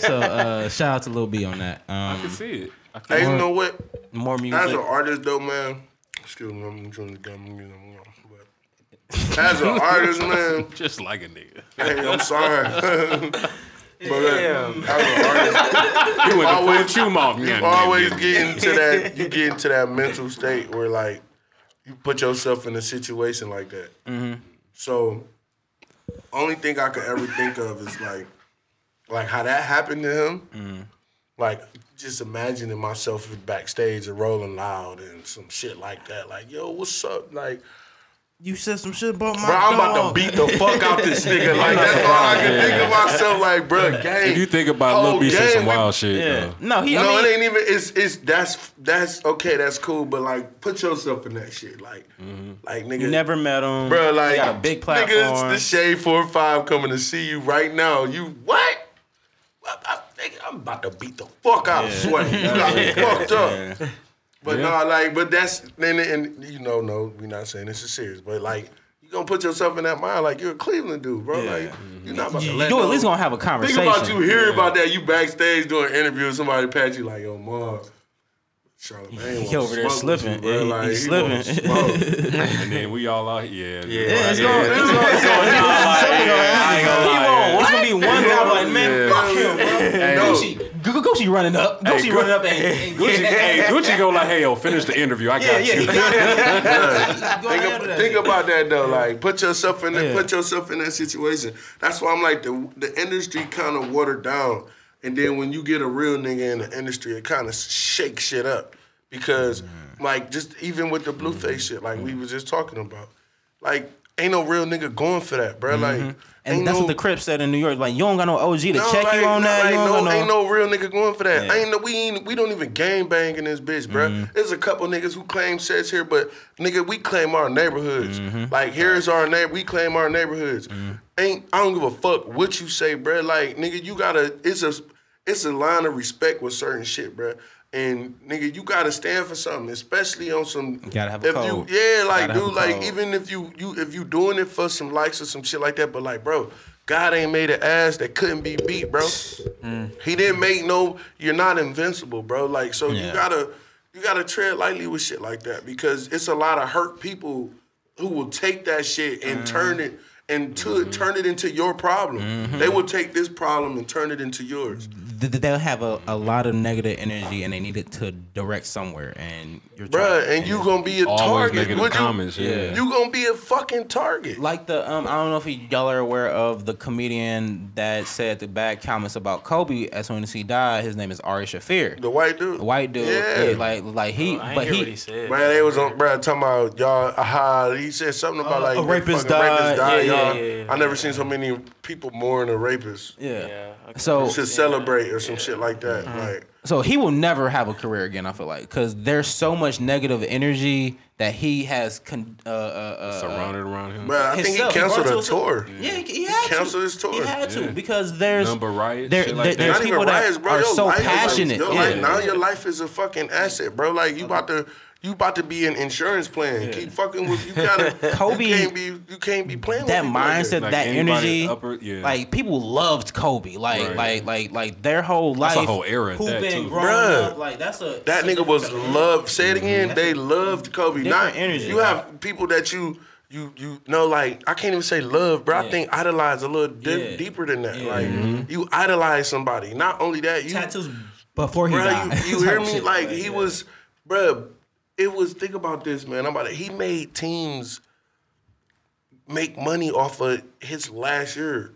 So uh, shout out to Lil B on that. I can Um, see it. I can Hey, you know what? more music. As an artist, though, man. Excuse me, I'm trying to get you know, but as an artist, man. just like a nigga. Hey, I'm sorry. but uh, as an artist, You went Always- full chew mouth. you always get into that. You get into that mental state where like you put yourself in a situation like that. Mm-hmm. So, only thing I could ever think of is like, like how that happened to him. Mm-hmm. Like just imagining myself backstage and rolling loud and some shit like that. Like, yo, what's up? Like, You said some shit about my bro, I'm about to beat the fuck out this nigga. Like that's all I can think of myself. Like, bro, game. If you think about Lil whole B said some wild shit. Yeah. though. No, he. no, I mean, it ain't even. It's it's that's that's okay. That's cool. But like, put yourself in that shit. Like, mm-hmm. like nigga, you never met him. bro. Like, got a big Nigga, platform. it's the Shade Four Five coming to see you right now. You what? What? I, nigga, I'm about to beat the fuck out of Sweat. You got me fucked up. But Yeah. no, like, but that's and, and you know, no, we're not saying this is serious, but like. You gonna put yourself in that mind like you're a Cleveland dude, bro. Yeah. Like mm-hmm. you're not about you, to you let at least gonna have a conversation. Think about you hearing about that. You backstage doing an interview, somebody pat you like, "Yo, ma, Charlamagne He over there slipping. You, bro. Yeah, he- like, he he slipping. And then we all out here. Yeah. Yeah, it's going. It's going. It's going. I ain't gonna It's gonna be one guy like, man, Yeah. fuck him, bro. No. Gucci, Gu- Gucci running up. Gucci Gu- running up and, and Gucci, hey, Gucci go like, hey, yo, finish the interview. I got yeah, you. yeah. Think, ahead ab- with that think about that though. Like, put yourself in that. Put yourself in that situation. That's why I'm like the the industry kind of watered down, and then when you get a real nigga in the industry, it kind of shakes shit up because, mm. like, just even with the blueface mm. shit, like we mm. was just talking about, like, ain't no real nigga going for that, bro. Like, mm-hmm. And that's no, what the Crips said in New York. Like, you don't got no OG to No, check like, you on no, that. like, you no, got ain't no real nigga going for that. Yeah. Ain't no, we ain't, we don't even gang bang in this bitch, bro. Mm-hmm. There's a couple niggas who claim sets here, but nigga, we claim our neighborhoods. Mm-hmm. Like here's our neighbor, we claim our neighborhoods. Mm-hmm. Ain't I don't give a fuck what you say, bro. Like nigga, you gotta. It's a it's a line of respect with certain shit, bro. And nigga, you gotta stand for something, especially on some. gotta have a if code. You, yeah, like dude, like code. even if you you if you doing it for some likes or some shit like that, but like, bro, God ain't made an ass that couldn't be beat, bro. He didn't make no. You're not invincible, bro. Like, so Yeah. you gotta you gotta tread lightly with shit like that because it's a lot of hurt people who will take that shit and Mm-hmm. turn it and to turn it into your problem. They will take this problem and turn it into yours. th- th- they'll have a, a lot of negative energy and they need it to direct somewhere and you're Bruh, trying- and you're gonna be a target. negative Would you- comments, yeah. You gonna be a fucking target. like the um I don't know if y'all are aware of the comedian that said the bad comments about Kobe as soon as he died. His name is Ari Shaffir. The white dude. The white dude, Yeah. yeah, like like he, I ain't but hear he, what he said. Man, they was on, bro, talking about y'all. Aha, he said something about Uh, like a the rapist fucking died. Yeah, yeah, yeah, yeah, I never seen so many people mourn a rapist. yeah. Yeah. Okay. So To celebrate or some shit like that. Mm-hmm. Like, so he will never have a career again. I feel like because there's so much negative energy that he has con- uh, uh, uh, Surrounded around him. bro, I think he canceled brought a tour. Yeah, he, he had canceled to. his tour. He had to Yeah. because there's Number riots, there, shit like that. there's Not even people riots, that bro. are Your so life is like- passionate. yeah. life- now your life is a fucking asset, bro. Like you about to. You about to be an insurance plan. Keep fucking with you gotta Kobe- You can't be you can't be playing that with people like mindset, Like that energy, upper- yeah. like people loved Kobe, like Right. like like like their whole life. That's life. a whole era Who that, been too. growing Bruh. up, like that's a That nigga was different- loved. Say it again. That's a They loved Kobe. Not energy. you have people that you you you know like I can't even say love, bro. I think idolize a little di- Yeah. deeper than that. Yeah. Like Mm-hmm. you idolize somebody. Not only that, you tattoos before he bro, died. you, you hear me? shit. Like he yeah. was, bro. It was. Think about this, man. I'm about. To, he made teams make money off of his last year.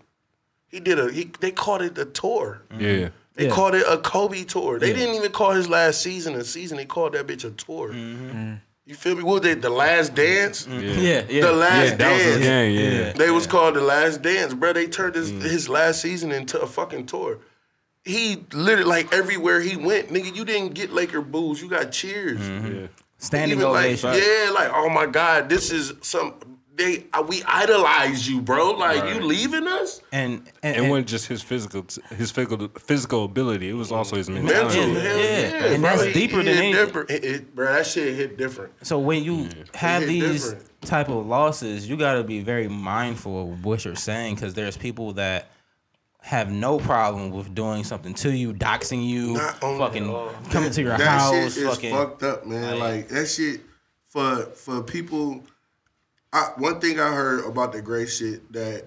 He did a. He they called it the tour. Yeah. They Yeah. called it a Kobe tour. They didn't even call his last season a season. They called that bitch a tour. You feel me? What was they? The Last Dance. Yeah, yeah. The Last Yeah, that was his Dance. game. Yeah. They was called the Last Dance, bro. They turned his, Mm. his last season into a fucking tour. He literally like everywhere he went, nigga. You didn't get Laker boos. You got cheers. Mm-hmm. Yeah. Standing Even like, ovation. yeah, like oh my god, this is some. They uh, we idolize you, bro. Like you leaving us. And and, It wasn't just his physical, his physical, physical ability. It was also his Mental, mentality. Yeah, yeah. yeah, And bro. that's deeper than anything. different. It, it- bro, that shit hit different. So when you have these different. type of losses, you got to be very mindful of what you're saying because there's people that have no problem with doing something to you, doxing you, fucking coming to your that house, shit is fucking. fucked up, man. like- Like, that shit for for people. I, one thing I heard about the gray shit that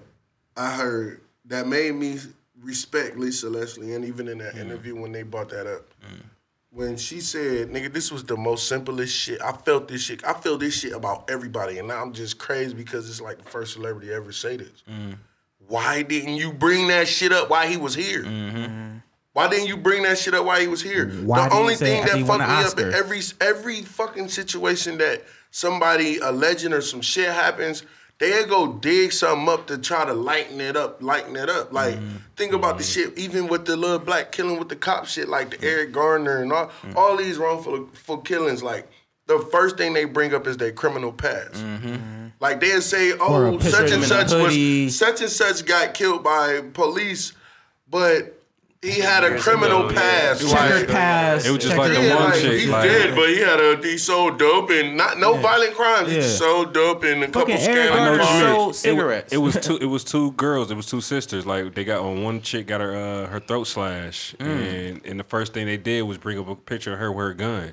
I heard that made me respect Lisa Leslie, and even in that mm. interview when they brought that up, mm. when she said, "Nigga, this was the most simplest shit." I felt this shit. I feel this shit about everybody, and now I'm just crazy because it's like the first celebrity ever say this. Mm. Why didn't you bring that shit up while he was here? Why didn't you bring that shit up while he was here? Why the only thing that fucked me up Oscar? in every every fucking situation that somebody a legend or some shit happens, they go dig something up to try to lighten it up, lighten it up. Like Mm-hmm. think about the shit, even with the little black killing with the cop shit, like the Eric Garner and all all these wrongful for killings. Like the first thing they bring up is their criminal past. Like they'll say, oh, such and him in a such was such and such got killed by police, but he had a criminal ago, past. Checkered Like, past. It was just like the yeah, one like, chick, he's like- dead, but he had a he sold dope and not no violent crimes. He Yeah. just sold dope and a couple Fucking Eric scandals. Garner what you mean. sold It- cigarettes. It, was two. It was two girls. It was two sisters. Like they got on one chick got her uh, her throat slashed, Mm. and and the first thing they did was bring up a picture of her with her gun.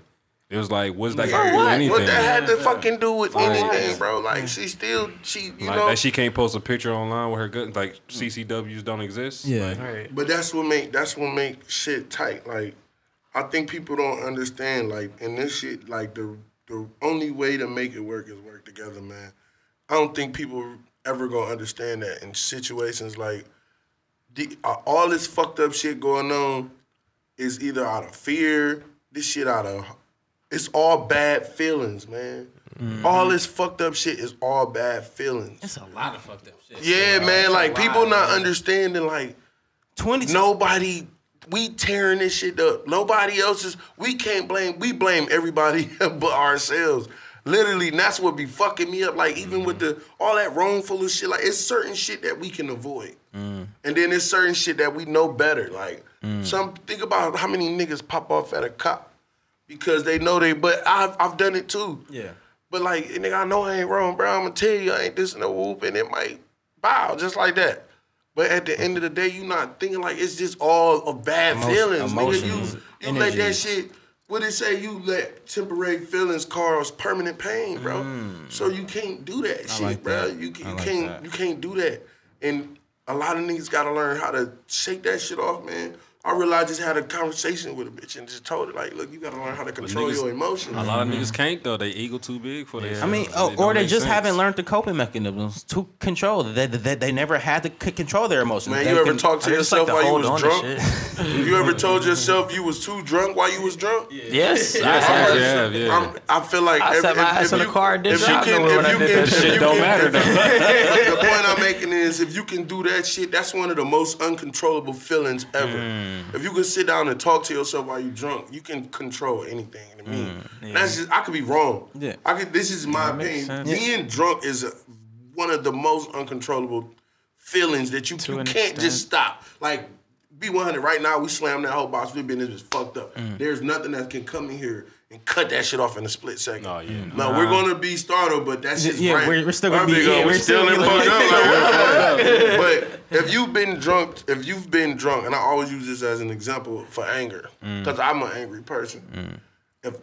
It was like, what's that For got to do with what? anything? What that had to fucking do with what? anything, bro? Like she still she you like know. that she can't post a picture online with her gun. Like CCWs don't exist. Yeah. Like, Right. But that's what make that's what make shit tight. Like I think people don't understand. Like in this shit, like the the only way to make it work is work together, man. I don't think people ever gonna understand that in situations like the, uh, all this fucked up shit going on is either out of fear, this shit out of it's all bad feelings, man. All this fucked up shit is all bad feelings. It's a lot of fucked up shit. Yeah, man. Like a lot, people not man. understanding. Like Twenty. nobody we tearing this shit up. Nobody else is we can't blame we blame everybody but ourselves. Literally, and that's what be fucking me up. Like even with the all that wrongful of shit, like it's certain shit that we can avoid. And then it's certain shit that we know better. Like some think about how many niggas pop off at a cop because they know they but I've I've done it too. Yeah. But like, nigga, I know I ain't wrong, bro. I'm gonna tell you, I ain't this no whoop, and it might bow just like that. But at the end of the day, you not thinking like it's just all of bad Emotion- feelings, nigga. emotions, You you let that shit. What it say? You let temporary feelings cause permanent pain, bro. Mm. So you can't do that shit, like bro. that. You, you like can't that. you can't do that. And a lot of niggas gotta learn how to shake that shit off, man. I realized I just had a conversation with a bitch and just told her like, look, you gotta learn how to control niggas- your emotions. A lot of mm-hmm. niggas can't though. They ego too big for this. I mean, oh, or they just haven't learned the coping mechanisms to control. They, they, they never had to c- control their emotions. Man, They you ever can- talk to I just like yourself to while you was drunk? to shit. you ever told yourself you was too drunk while you was drunk? yes. Yes, I- I I- have, yeah. I'm, I feel like I if, sat my ass if in the you- car did if you can, nowhere if you can, that shit. don't matter though. the point I'm making is if you can do that shit, that's one of the most uncontrollable feelings ever. Mm. Mm. If you can sit down and talk to yourself while you're drunk, you can control anything. To me, And that's just I could be wrong. Mm. Yeah. I could. This is my makes opinion. sense. Being drunk is a, one of the most uncontrollable feelings that you, you can't extent. just stop. Like be 100 right now. We slam that whole box. We've been this is fucked up. Mm. There's nothing that can come in here and cut that shit off in a split second. Oh, yeah, No, we're gonna be startled, but that's just Yeah, right. we're- we're still gonna be- big yeah, we're we're still still in gonna fucked up. Like, we're fucked up. But if you've been drunk, if you've been drunk, and I always use this as an example for anger, mm. because I'm an angry person. Mm. If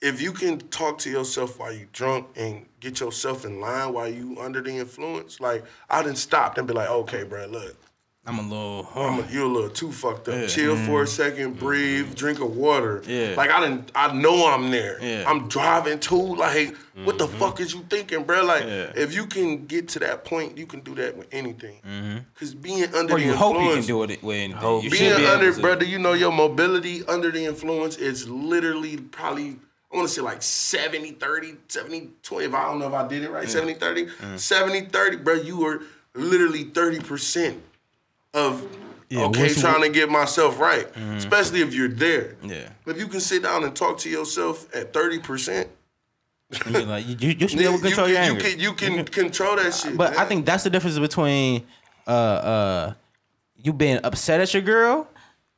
if you can talk to yourself while you're drunk and get yourself in line while you under the influence, like I didn't stop and be like, okay, bro, look, I'm a little. I'm a, you're a little too fucked up. Yeah. Chill for a mm. second, breathe, drink of water. Yeah. Like I didn't, I know I'm there. Yeah. I'm driving too. Like, what the mm-hmm. fuck is you thinking, bro? Like, Yeah. if you can get to that point, you can do that with anything. Mm-hmm. Cause being under or the you hope you can do it with anything. You being be under, able to. brother, you know your mobility under the influence is literally probably. I want to say like 70, 30, 70, 20. If I don't know if I did it right, mm. 70, 30. Mm. 70, 30, bro, you were literally 30% of Yeah, okay, trying to get myself right, especially if you're there. Yeah. If you can sit down and talk to yourself at thirty percent, you're like, you, you should be you, able to control your can, anger. you can you can control that shit. But I think that's the difference between uh uh you being upset at your girl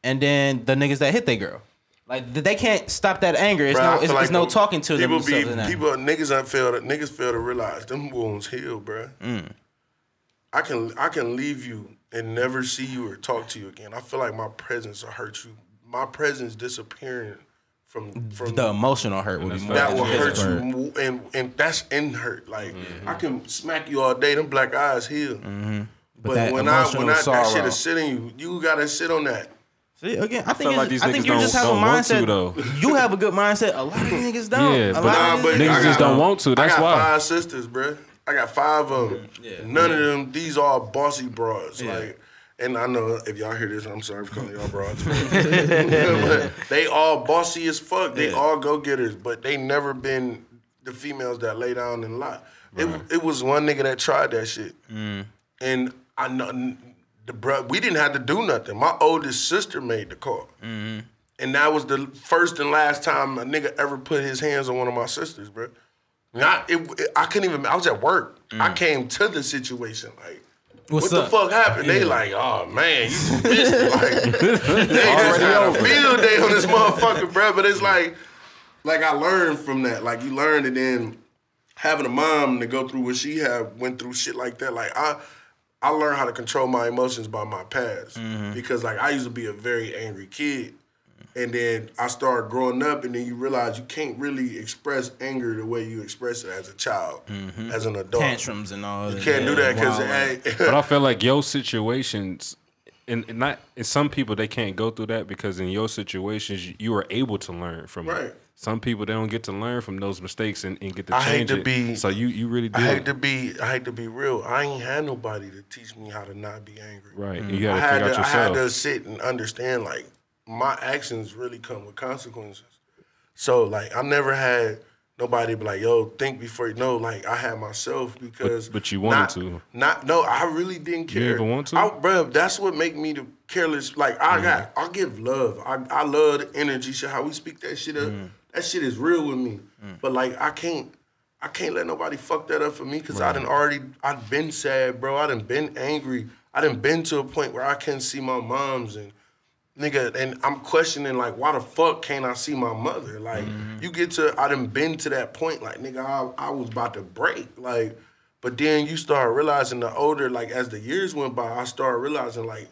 and then the niggas that hit their girl. Like they can't stop that anger. It's I no it's, like it's no talking to people themselves Be, people niggas don't fail to niggas fail to realize them wounds heal, bruh. Mm. I can I can leave you and never see you or talk to you again. I feel like my presence will hurt you. My presence disappearing from from the emotional hurt would be more that will hurt you, mo- and and that's in hurt. Like mm-hmm. I can smack you all day, them black eyes heal. Mm-hmm. But, that when I when I, that shit is sitting you, you gotta sit on that. See, again, I think, like these I think you just have a don't to, mindset. though. You have a good mindset. A lot of niggas don't. Yeah, a but- lot Nah, of but niggas I Niggas just don't want to. That's I got why. five sisters, bruh. I got five of them. Yeah. None of them. These are bossy broads. Yeah. Like, and I know if y'all hear this, I'm sorry for calling y'all broads. but they all bossy as fuck. They all go getters, but they never been the females that lay down and lie. It, it was one nigga that tried that shit, Mm. and I know the bro. We didn't have to do nothing. My oldest sister made the call. Mm-hmm. And that was the first and last time a nigga ever put his hands on one of my sisters, bro. Not it, it- I couldn't even. I was at work. I came to the situation like, Mm. What's what up? the fuck happened? They like, oh man, you busy. like, they just had a field day on this motherfucker, bro. But it's like, like I learned from that. Like you learned, and then having a mom to go through what she had went through shit like that. Like I, I learned how to control my emotions by my past because like I used to be a very angry kid. And then I started growing up, and then you realize you can't really express anger the way you express it as a child, mm-hmm. as an adult. tantrums and all. You can't do that because But I feel like your situations, and, and not and some people they can't go through that because in your situations you, you are able to learn from Right. it. Some people they don't get to learn from those mistakes and, and get to I hate change to it. be- so you you really do. I hate to be I hate to be real. I ain't had nobody to teach me how to not be angry. right. And you got I to had figure to, out I had to sit and understand like my actions really come with consequences. So like I never had nobody be like, yo, think before you know. Like I had myself because but you wanted not, to. Not no, I really didn't care. You even want to? I, bruh, that's what make me the careless. Like I got mm-hmm. I give love. I, I love the energy shit, how we speak that shit up. Mm. That shit is real with me. Mm. But like I can't I can't let nobody fuck that up for me because I done already I've been sad, bro. I done been angry. I done been to a point where I can't see my moms and nigga, and I'm questioning like, why the fuck can't I see my mother? Like, mm-hmm. you get to, I done been to that point, like, nigga, I, I was about to break, like, but then you start realizing the older, like, as the years went by, I started realizing like,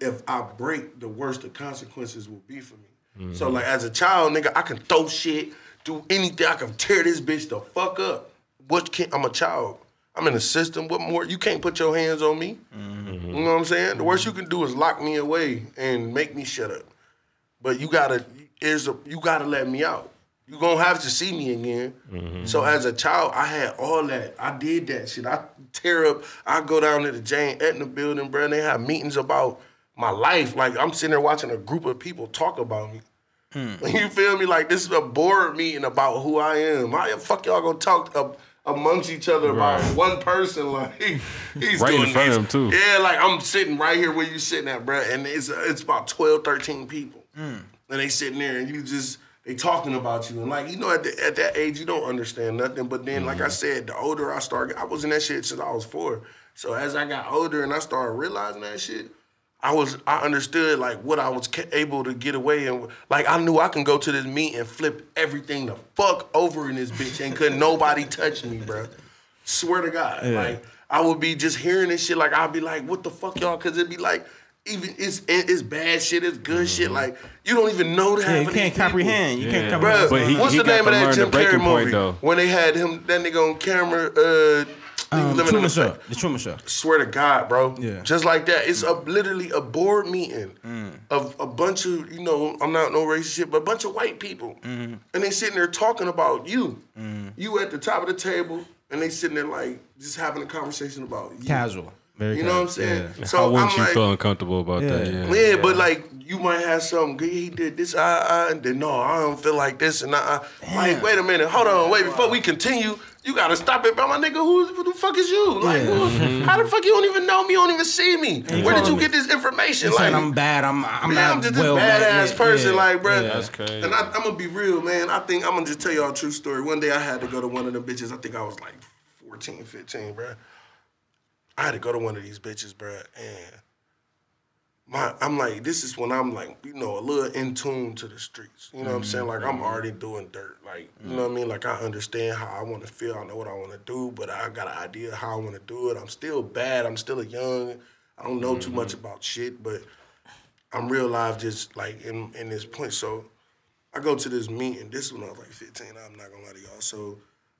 if I break, the worst the consequences will be for me. So mm-hmm. like, as a child, nigga, I can throw shit, do anything, I can tear this bitch the fuck up. What can I'm a child. I'm in the system. What more? You can't put your hands on me. Mm-hmm. You know what I'm saying? The worst you can do is lock me away and make me shut up. But you gotta is you gotta let me out. You gonna have to see me again. Mm-hmm. So as a child, I had all that. I did that shit. I tear up. I go down to the Jane Etna building, bro. And they have meetings about my life. Like I'm sitting there watching a group of people talk about me. Hmm. You feel me? Like this is a board meeting about who I am. How the fuck y'all gonna talk up amongst each other about Right. one person? Like he's Right in doing front of this. him, too. Yeah, like I'm sitting right here where you sitting at, bro, and it's it's about 12, 13 people, Mm. and they sitting there, and you just they talking about you, and like you know, at, the, at that age, you don't understand nothing. But then, like I said, the older I started, I was in that shit since I was four. So as I got older and I started realizing that shit, I was I understood like what I was ca- able to get away and like I knew I can go to this meet and flip everything the fuck over in this bitch and couldn't nobody touch me, bro. Swear to God, like I would be just hearing this shit, like I'd be like, what the fuck, y'all? Cause it'd be like. Even it's it's bad shit, it's good shit. Like you don't even know that. Mm-hmm. Yeah, you can't comprehend. You can't comprehend. Bruh, But he- what's he the name of that Jim the Carrey movie? though. When they had him, that nigga on camera, uh, He was Um, Truman the Show. fa- The Truman Show. Swear to God, bro. Yeah. Just like that. It's a literally a board meeting mm. of a bunch of, you know, I'm not no racist shit, but a bunch of white people. Mm-hmm. And they sitting there talking about you. Mm-hmm. You at the top of the table, and they sitting there like just having a conversation about you. Casual. Very You know what I'm saying? Yeah. So How wouldn't I'm you like, feel uncomfortable about that? Yeah. Yeah. yeah, but like you might have something. "G, He did this, I, I, and then no, I don't feel like this, and I, like wait a minute, hold on, wait before we continue. You gotta stop it, bro, my nigga. Who, who the fuck is you? Like, Yeah. who, mm-hmm. how the fuck you don't even know me? You don't even see me? you Where did you me- get this information? He Like, I'm bad. I'm I'm man, not I'm just well a badass yeah, person, yeah, like, bro. yeah. That's crazy. And I, I'm gonna be real, man. I think I'm gonna just tell y'all a true story. One day I had to go to one of them bitches. I think I was like 14, 15, bro. I had to go to one of these bitches, bro, and my I'm like, this is when I'm like, you know, a little in tune to the streets. You know what I'm mm-hmm. saying? Like I'm mm-hmm. already doing dirt. Like, you know mm. what I mean? Like I understand how I want to feel. I know what I want to do, but I got an idea how I want to do it. I'm still bad. I'm still a young. I don't know too much mm-hmm. about shit, but I'm real live just like in in this point. So I go to this meeting. This is when I was like 15. I'm not gonna lie to y'all. So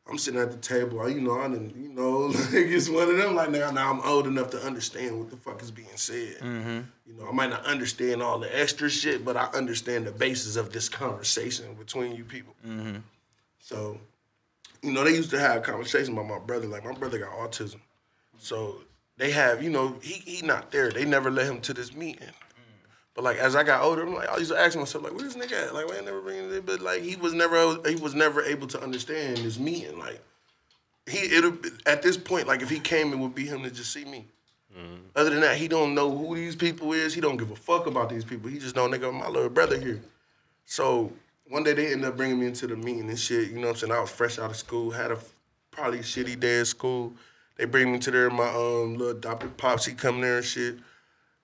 I'm sitting at the table. I- You know, I didn't, you know, like it's one of them. Like now, now I'm old enough to understand what the fuck is being said. Mm-hmm. You know, I might not understand all the extra shit, but I understand the basis of this conversation between you people. Mm-hmm. So, you know, they used to have conversations about my brother. Like my brother got autism, so they have, you know, he he not there. They never let him to this meeting. But like as I got older, I'm like I used to ask myself like, where this nigga at? Like, why I never bring it? But like he was never he was never able to understand this meeting. Like he it'll at this point like if he came it would be him to just see me. Other than that, he don't know who these people is. He don't give a fuck about these people. He just know nigga my little brother here. So one day they ended up bringing me into the meeting and shit. You know what I'm saying? I was fresh out of school, had a probably shitty day at school. They bring me to there. My um little adopted pops, he come there and shit.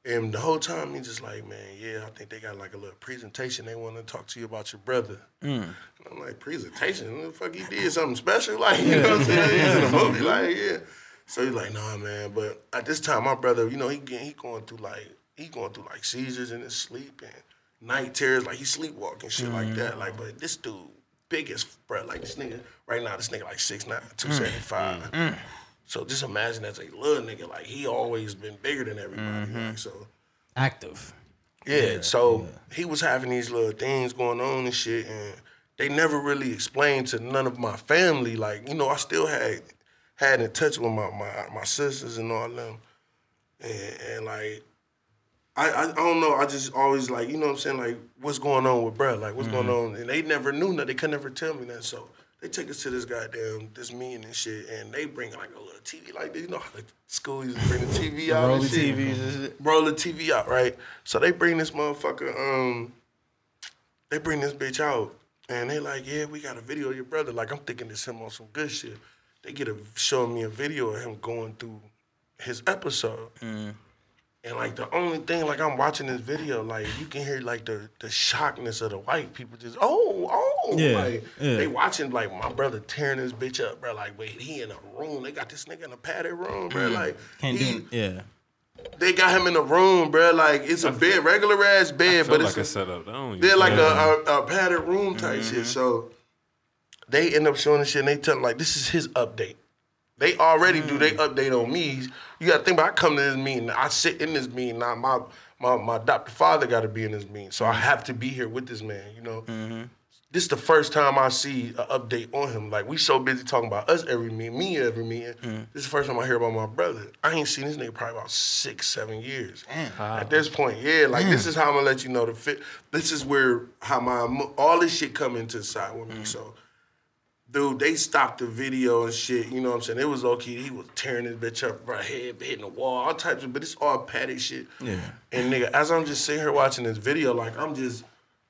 And the whole time he just like, man, yeah, I think they got like a little presentation. They want to talk to you about your brother. Mm. And I'm like, presentation? What the fuck he did something special? Like, you know what I'm saying? He's in a movie, like, yeah. So he's like, nah, man. But at this time, my brother, you know, he he going through like he going through like seizures in his sleep and night terrors, like he sleepwalking shit like that. Like, mm. but this dude, biggest bro, like this nigga right now, this nigga like 6'9", 275. Mm. So just imagine as a little nigga, like he always been bigger than everybody. Mm-hmm. Like, so Active. yeah, so he was having these little things going on and shit, and they never really explained to none of my family. Like, you know, I still had had in touch with my my, my sisters and all them, and, and like. I, I I don't know. I just always like you know what I'm saying like what's going on with bruh like what's going mm-hmm. on and they never knew that they could never tell me that so they take us to this goddamn this meeting and shit and they bring like a little TV like this you know how the school used to bring the TV out and Rolling shit TVs and shit. roll the TV out, right? So they bring this motherfucker, um, they bring this bitch out, and they like, yeah, we got a video of your brother. Like I'm thinking it's him on some good shit. They get a showing me a video of him going through his episode. And like the only thing, like I'm watching this video, like you can hear like the the shockness of the white people just oh oh Yeah, like yeah. they watching like my brother tearing this bitch up, bro. Like wait, he in a room. They got this nigga in a padded room, bro. Like Can't he, do. Yeah. they got him in a room, bro. Like it's a bed, regular ass bed, Feel but like a it's setup. I don't they're like yeah. a, a, a padded room type Mm-hmm. shit. So they end up showing the shit, and they tell him like this is his update. They already do Mm. they update on me. You got to think about. I come to this meeting, I sit in this meeting. Now my my my adopted father got to be in this meeting, so I have to be here with this man. You know. Mm-hmm. This is the first time I see an update on him. Like we so busy talking about us every meeting, me every meeting. Mm. This is the first time I hear about my brother. I ain't seen this nigga probably about six, seven years. At this point, yeah, like this is how I'm gonna let you know the fit. This is where how my all this shit come into the side with me. So, dude, they stopped the video and shit. You know what I'm saying? It was low key. He was tearing his bitch up, right head hitting the wall, all types of. But it's all padded shit. Yeah. And nigga, as I'm just sitting here watching this video, like I'm just,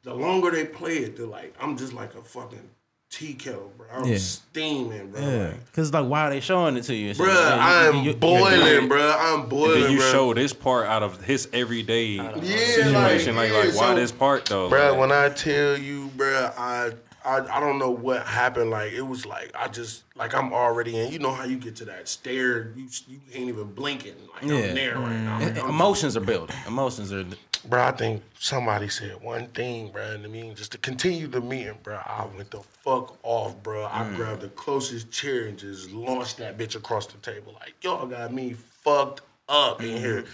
the longer they play it, the like I'm just like a fucking tea kettle, bro. I'm Yeah. steaming, bro. Yeah. Like, Cause like, why are they showing it to you? and shit? Bruh, Yeah, you- I'm you- you- boiling, bro. I'm And boiling, then you bruh. show this part out of his everyday Yeah, situation. Like, like, like, yeah, why so- this part though? Bro, Like, when I tell you, bro, I I, I don't know what happened. Like it was like I just like I'm already in. You know how you get to that stare, you you ain't even blinking. Like Yeah. I'm there right now. Like, I'm- Emotions are building. Emotions are. Bro, I think somebody said one thing, bro, and I mean, just to continue the meeting, bro, I went the fuck off, bro. I Mm. grabbed the closest chair and just launched that bitch across the table. Like, y'all got me fucked up in here.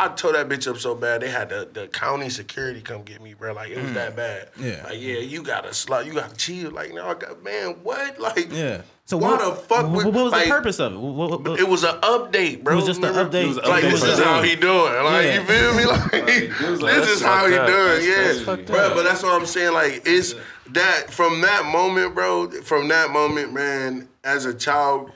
I tore that bitch up so bad they had the, the county security come get me, bro. Like it was that bad. Mm. Yeah. Like, yeah, you gotta slot, you gotta chill. Like, no, I got man, what? Like, Yeah. So why what the fuck? What, what was like, the purpose of it? What, what- what- It was an update, bro. It was just an Remember? update. It was Like update this is how he doing. Like Yeah. you feel me? Like like, this is how he fucked up. doing. That's Yeah, bro. But that's what I'm saying. Like it's that from that moment, bro. From that moment, man. As a child,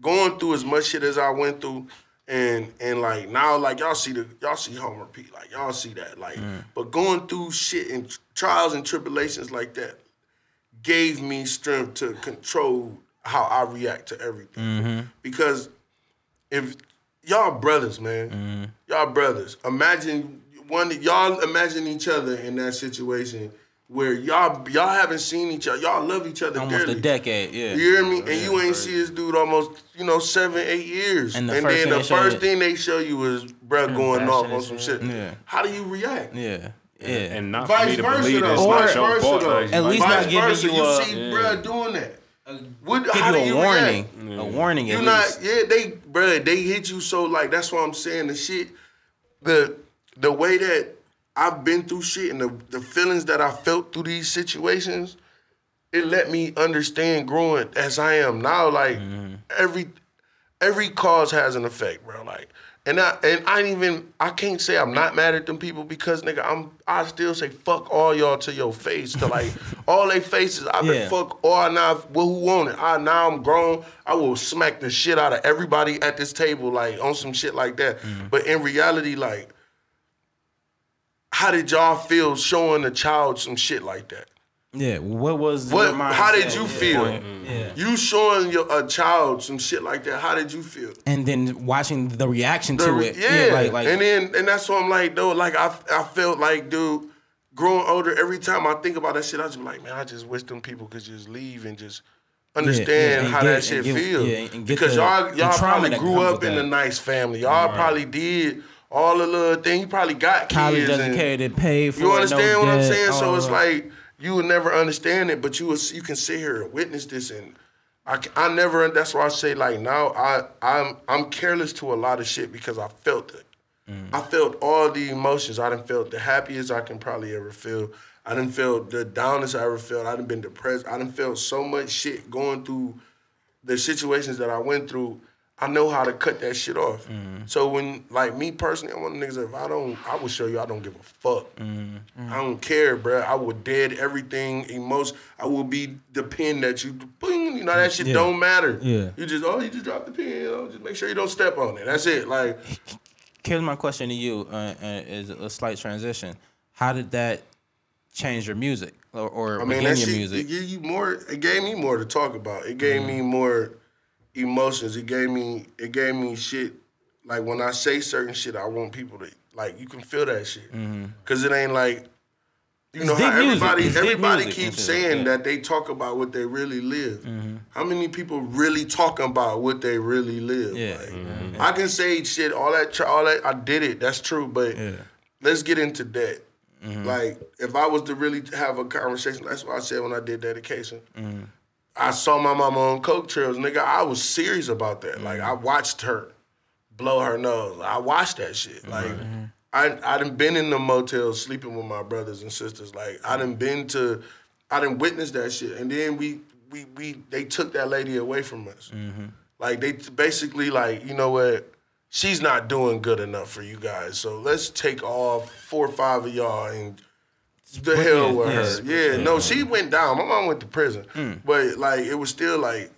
going through as much shit as I went through. And and like now, like y'all see the y'all see Homer P, like y'all see that, like. Mm. But going through shit and trials and tribulations like that, gave me strength to control how I react to everything. Mm-hmm. Because if y'all brothers, man, mm-hmm. y'all brothers, imagine one y'all imagine each other in that situation where y'all y'all haven't seen each other, y'all love each other almost dearly. a decade. Yeah. You hear me? And you ain't see this dude almost, you know, seven, eight years. And And, the first then the first thing they show you is bruh mm, going off on some shit. shit. Yeah. How do you react? Yeah. Yeah. And not Vice for me to versa, believe though. it's Or not your versa, fault. though. like, At least like, not Vice giving versa, you you see Yeah. bruh doing that. What, Give how you do you warning. react? A warning. You at not, least. yeah, they, bruh, they hit you so like that's why I'm saying. The shit, the the way that I've been through shit and the the feelings that I felt through these situations, it let me understand growing as I am now. Like mm-hmm. every every cause has an effect, bro. Like, and I and I ain't even I can't say I'm not mad at them people because nigga, I'm I still say fuck all y'all to your face to like all they faces. I've been Yeah. fuck all now. Well, who want it? I now I'm grown. I will smack the shit out of everybody at this table like on some shit like that. Mm-hmm. But in reality, like, how did y'all feel showing a child some shit like that? Yeah. What was What? How did you Yeah. feel? Yeah. You showing your a child some shit like that? How did you feel? And then watching the reaction The to it. Yeah, like like and then and that's what I'm like, though. Like I, I felt like, dude, growing older. Every time I think about that shit, I just be like, man, I just wish them people could just leave and just understand yeah, how get- that shit feels. yeah, because the- y'all y'all probably grew up in that. a nice family. Y'all probably did all the little thing. You probably got college kids and- educated, paid for. you understand no what I'm debt, saying? So it's that. like you would never understand it, but you was, you can sit here and witness this, and I, I never. That's why I say like now I I'm I'm careless to a lot of shit because I felt it. Mm. I felt all the emotions. I didn't felt the happiest I can probably ever feel. I didn't feel the downest I ever felt. I didn't been depressed. I didn't felt so much shit going through the situations that I went through, I know how to cut that shit off. So when, like me personally, I'm one of the niggas. If I don't, I will show you I don't give a fuck. I don't care, bruh. I would dead everything. Emotion. I will be the pin that you, boing, you know that shit Yeah. don't matter. Yeah. You just oh, you just drop the pin. You know, just make sure you don't step on it. That's it. Like Here's my question to you: uh, uh, is a slight transition. How did that change your music or, or I mean, that your shit music? it gave you more. It gave me more to talk about. It gave me more emotions. It gave me. It gave me shit. Like when I say certain shit, I want people to like. You can feel that shit because it ain't like. You It's know how everybody everybody music keeps saying yeah. that they talk about what they really live. How many people really talking about what they really live? Yeah. Like, I can say shit, all that, tr- all that. I did it. That's true, but Yeah. let's get into that. Like, if I was to really have a conversation, that's what I said when I did dedication. I saw my mama on coke trails, nigga. I was serious about that. Like, mm-hmm. I watched her blow her nose. I watched that shit. Like, mm-hmm. I I done been in the motels sleeping with my brothers and sisters. Like, I done been to, I done witnessed that shit. And then we we we they took that lady away from us. Mm-hmm. Like they basically like, you know what? She's not doing good enough for you guys. So let's take all four or five of y'all and the hell with her. Yeah, no, she went down. My mom went to prison. Hmm. But like it was still like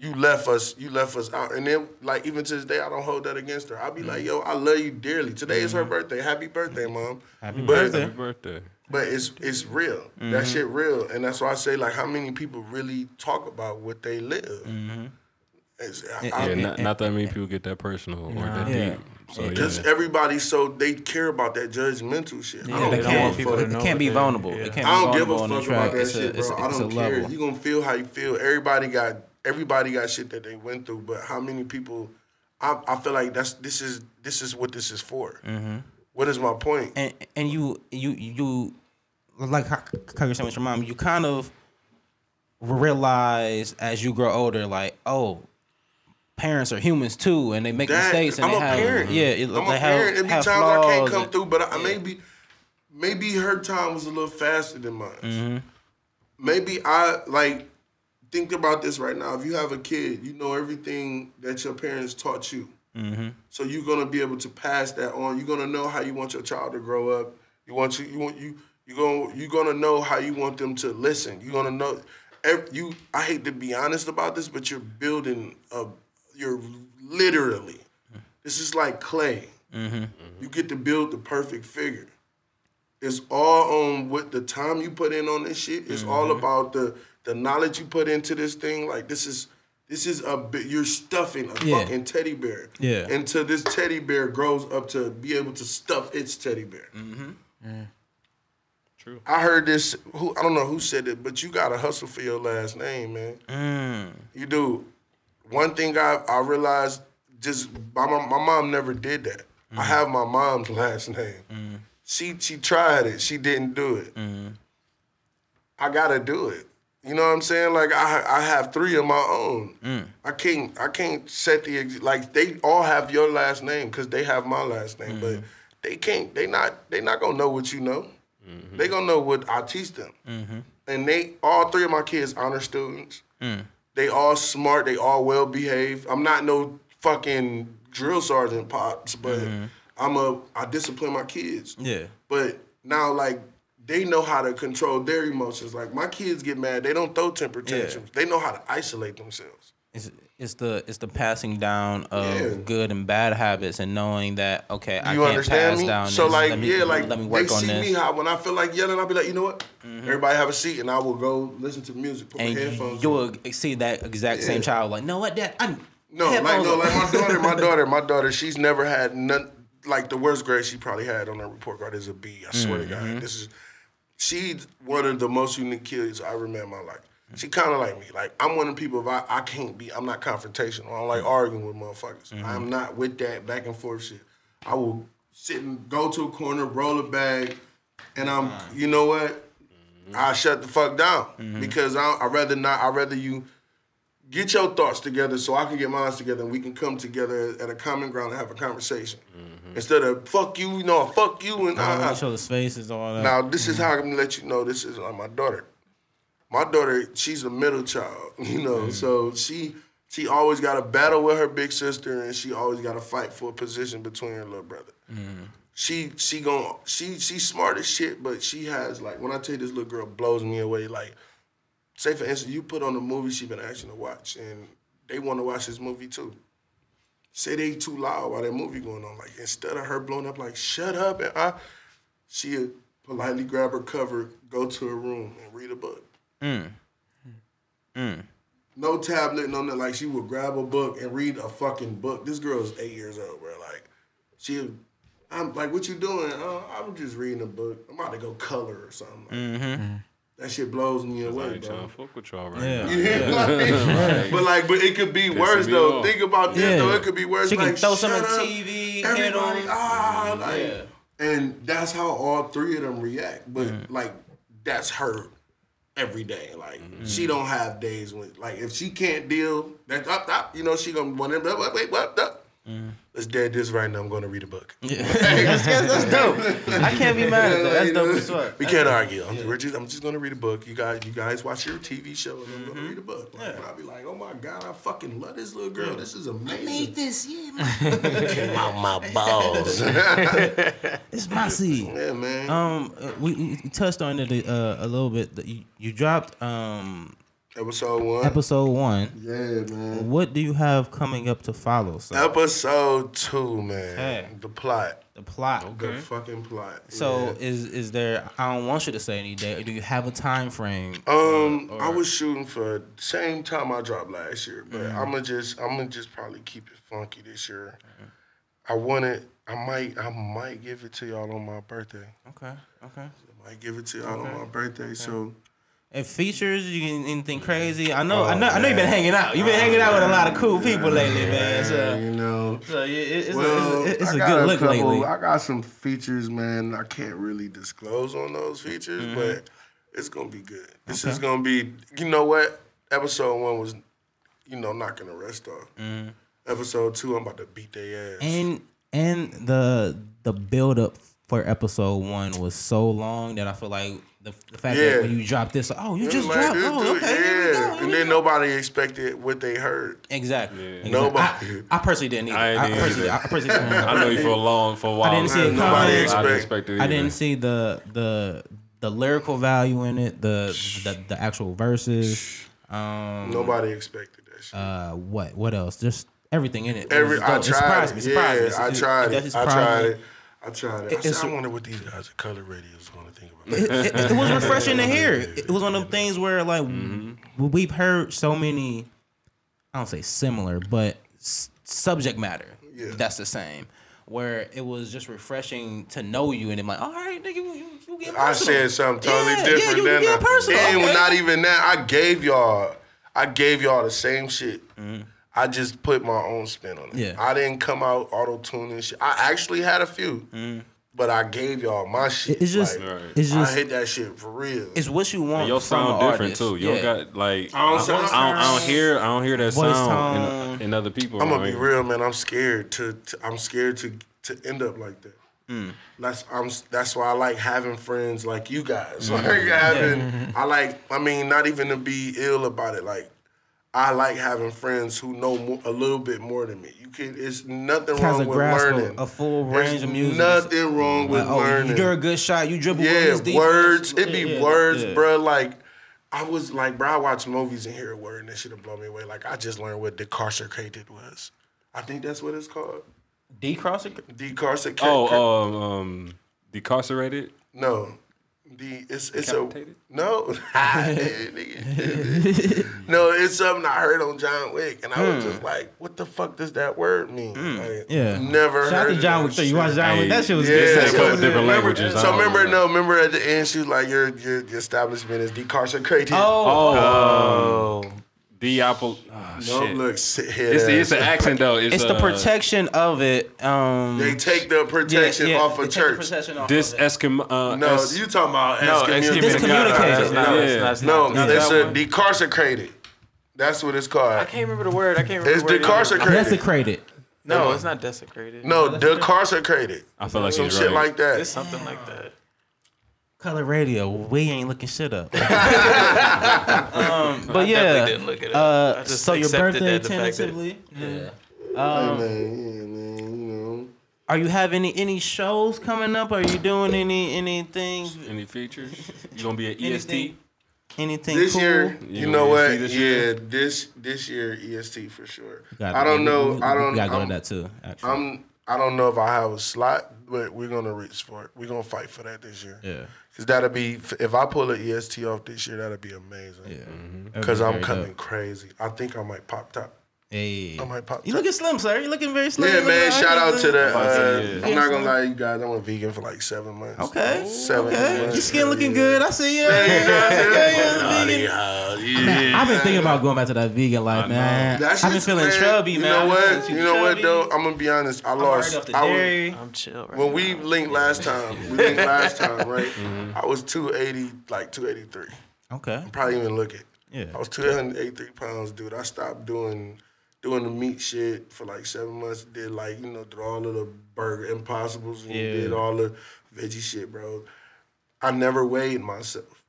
you left us, you left us out. And then like even to this day I don't hold that against her. I'll be like, hmm. yo, I love you dearly. Today is her hmm. birthday. Happy birthday, mom. Happy But- birthday. Happy birthday. But it's it's real. That mm-hmm. shit real. And that's why I say like how many people really talk about what they live. Mm-hmm. It's- I- I- Yeah, not, not that many people get that personal or that Yeah. deep. So yeah. Because everybody so they care about that judgmental shit. I don't they give don't want people to know It can't be vulnerable. yeah. It can't I don't be give a vulnerable on fuck the about track. that It's a, shit, bro. it's a, I it's a don't care. level. You gonna feel how you feel. Everybody got everybody got shit that they went through, but how many people? I, I feel like that's this is this is what this is for. Mm-hmm. What is my point? and and you you you like how, how you're saying with your mom, you kind of realize as you grow older, like oh, parents are humans too, and they make That- mistakes and I'm they a have parent. yeah, it, I'm they a have, parent. There be have times I can't come and- through, but I, maybe maybe her time was a little faster than mine. Mm-hmm. Maybe I like think about this right now. If you have a kid, you know everything that your parents taught you. Mm-hmm. So you're gonna be able to pass that on. You're gonna know how you want your child to grow up. You want you you want you you going you're gonna know how you want them to listen. You're gonna know. ev- You I hate to be honest about this, but you're building a. You're literally. This is like clay. You get to build the perfect figure. It's all on what the time you put in on this shit. It's all about the the knowledge you put into this thing. Like this is this is a bit you're stuffing a Yeah. fucking teddy bear. Yeah. Until this teddy bear grows up to be able to stuff its teddy bear. Mm hmm. True. I heard this. Who I don't know who said it, but you gotta hustle for your last name, man. Mm. You do. One thing I I realized just my mom, my mom never did that. I mm. have my mom's last name. Mm. She she tried it. She didn't do it. Mm. I gotta do it. You know what I'm saying? Like I I have three of my own. I can't I can't set the like they all have your last name because they have my last name, but mm-hmm. they can't. They not they not gonna know what you know. Mm-hmm. They gonna know what I teach them. Mm-hmm. And they all three of my kids honor students. They all smart. They all well behaved. I'm not no fucking drill sergeant pops, but mm-hmm. I'm a I discipline my kids. Yeah. But now, like, they know how to control their emotions. Like, my kids get mad, they don't throw temper Yeah. tantrums. They know how to isolate themselves. It's, it's the it's the passing down of Yeah. good and bad habits and knowing that okay I can't understand pass me? down so, this. like, let me, yeah, like, let me they work on see this. Mm-hmm. me how when I feel like yelling, I'll be like, you know what? Everybody have a seat, and I will go listen to music, put my and headphones You will see that exact same child like, no what that I'm. No, like no, like my daughter, my daughter, my daughter. She's never had none. Like the worst grade she probably had on her report card is a B. I swear to Mm-hmm. God, this is. She's one of the most unique kids I ever met in my life. She kind of like me. Like I'm one of the people. If I, I can't be, I'm not confrontational. I don't like arguing with motherfuckers. Mm-hmm. I'm not with that back and forth shit. I will sit and go to a corner, roll a bag, and I'm. You know what? I shut the fuck down Mm-hmm. because I I rather not. I rather you get your thoughts together so I can get mine together and we can come together at a common ground and have a conversation. Instead of fuck you, you know, fuck you and Oh, uh, each other's faces, all that. now this is how I'm gonna let you know this is uh, my daughter. My daughter, she's a middle child, you know, so mm. she she always got a battle with her big sister and she always got to fight for a position between her little brother. Mm-hmm. She she gon' she she's smart as shit, but she has like when I tell you this little girl blows me away. Like, say for instance, you put on a movie she been asking to watch, and they want to watch this movie too. Say they too loud while that movie going on. Like instead of her blowing up, like shut up, and I, she'd politely grab her cover, go to her room, and read a book. No tablet, no nothing. Like she would grab a book and read a fucking book. This girl is eight years old, bro. Like she, I'm like, what you doing? Oh, I'm just reading a book. I'm about to go color or something. Like, That shit blows me away, ain't trying bro. to fuck with y'all right Yeah. now. Yeah, like, but like, but it could be worse though. off. Think about this Yeah. though. It could be worse. She can like, throw some shut on up. TV, hit Everybody, 'em. ah, like, Yeah. and that's how all three of them react. But Mm. like, that's her every day. Like, Mm-hmm. she don't have days when, like, if she can't deal, that's up, up. You know, she gonna want to wait, wait, what. Mm. Let's dead this right now. I'm gonna read a book. Yeah. that's, that's, that's dope. I can't be mad at that. That's You dope as fuck. We can't argue. I'm, we're just, I'm just gonna read a book. You guys, you guys watch your TV show, and I'm gonna read a book. Like, And I'll be like, oh my god, I fucking love this little girl. This is amazing. this, yeah. Came out my balls. It's my seed. yeah, man. Um, uh, we, we touched on it uh, a little bit. You, you dropped um Episode one. episode one. yeah, man. What do you have coming up to follow? So Episode two, man. Hey. The plot. the plot. The fucking plot. So yeah. is is there? I don't want you to say any date. Do you have a time frame? Um, or- I was shooting for the same time I dropped last year, but Mm-hmm. I'm gonna just I'm gonna just probably keep it funky this year. I wanted. I might. I might give it to y'all on my birthday. Okay. Okay. I might give it to y'all on my birthday. So And features, you can anything crazy? I know, I know, I know. You've been hanging out. You've been hanging out with a lot of cool people lately, man. So, you know. so yeah, it- it's Well, a, it's a, it's a good look couple, lately. I got some features, man. I can't really disclose on those features, Mm-hmm. but it's gonna be good. This is gonna be. You know what? Episode one was, you know, knocking the rest off. Episode two, I'm about to beat their ass. And and the the build up for episode one was so long that I feel like the, the fact Yeah. that when you drop this, oh, you just Like, dropped. Oh, dude- okay. here we go, yeah, and then nobody expected what they heard. Exactly. Yeah. exactly. Nobody. I, I personally didn't either. I I, didn't personally, either. I personally didn't. I know you for a long for a while. I didn't see it Nobody coming. I expect- didn't expect it. I didn't see the the the lyrical value in it, the the, the actual verses. Um, Nobody expected that shit. uh, what what else? Just everything in it. It Every was I dope. It tried surprised it. me. Surprised me. Yeah, I tried it it. I tried it. I tried it. I, It's- said, I wonder what these guys at Color Radio is going to think about. It, it. it- it was refreshing to hear. It was one of them things where like we've heard so many. I don't say similar, but s- subject matter Yeah. that's the same. Where it was just refreshing to know you, and then like, all right, nigga, you, you, you get I said something totally Yeah, different yeah, you, than you get that. personal. And okay. not even that, I gave y'all, I gave y'all the same shit. I just put my own spin on it. Mm-hmm. Yeah. I didn't come out auto tuning shit. I actually had a few, but I gave y'all my shit. It's just, Like, Right. it's I just, hit that shit for real. it's what you want. And your sound different artist. too. You Yeah. got like I don't I, don't, I, don't, I don't hear I don't hear that Voice sound in, in other people. I'm gonna be real, man. I'm scared to, to I'm scared to to end up like that. Mm. That's I'm that's why I like having friends like you guys. Mm. Like having I like I mean not even to be ill about it. Like I like having friends who know more, a little bit more than me. You can it's nothing wrong a with grasp learning. of a full There's range of music. Nothing wrong with Like, oh, learning. you're a good shot. You dribble. with Yeah, this defense. words. It be Yeah, words, yeah. bruh. Like I was like, bro, I watch movies and hear a word and that have blown me away. Like I just learned what decarcerated was. I think that's what it's called. Decrossing. Decarcerated. Oh, um, um, decarcerated. no. The it's it's a no. No, it's something I heard on John Wick, and I was hmm. just like, "What the fuck does that word mean?" Hmm. Like, Yeah. never Shout out heard to John that Wick 3. You shit. watch John Wick? That shit was Yeah, good. Say a That couple different languages. I So remember, know. no, remember at the end, she was like, "Your your, your establishment is decarcerated." Oh, Oh, um, Oh, the apple. Oh, no, shit. look, sit. It's it's an accent though. It's, it's the uh, protection of it. Um, They take the protection yeah, yeah, off they of church. protection off This of. Eskimo. Uh, No, es- you talking about no, excommunicated. Excommunicated. It's not, it's Yeah. it's No, not, it's a decarcerated. That's what it's called. I can't remember the word. I can't remember It's the word decarcerated. desecrated. No, it's not desecrated. No, decarcerated. I feel like Some he's shit right. like that. it's something like that. Color radio. We ain't looking shit up. um, but I yeah. didn't look it up. Uh, I just so your accepted birthday that the fact that- tentatively. Yeah. Hey, Um, man, yeah, man, you know. are you having any any shows coming up? Are you doing any anything Any features? You gonna be at EST? Anything? anything This cool? year, You you know know EST what? this yeah, year? this this year EST for sure. Gotta- I don't know. we- I don't. gotta go I'm, to that too. Actually. I'm. I don't know if I have a slot, but we're gonna reach for it. We're gonna fight for that this year. yeah. Cause that'll be if I pull an EST off this year, that'll be amazing. Yeah. Mm-hmm. Cause be I'm coming dope. crazy. I think I might pop top. Hey. I might pop You top. looking slim, sir. You looking very slim. Yeah, man. looking- Shout out to the. Uh, yeah. I'm not gonna lie, you guys. I went vegan for like seven months. Okay. Seven okay. months. Your skin looking Yeah. good. I see you. Yeah, yeah, yeah, yeah, vegan. Man, I've been thinking about going back to that vegan life, man. That I've been shit's- feeling man, chubby, you man. know what? You know what though? I'm gonna be honest. I I'm already lost. I was, I'm chill right when now. we linked last time, we linked last time, right? Mm-hmm. I was 280, like 283. Okay. I'm Probably even look it. Yeah. I was 283 pounds, dude. I stopped doing doing the meat shit for like seven months. Did like you know did all of the burger impossibles and Yeah. did all the veggie shit, bro. I never weighed myself.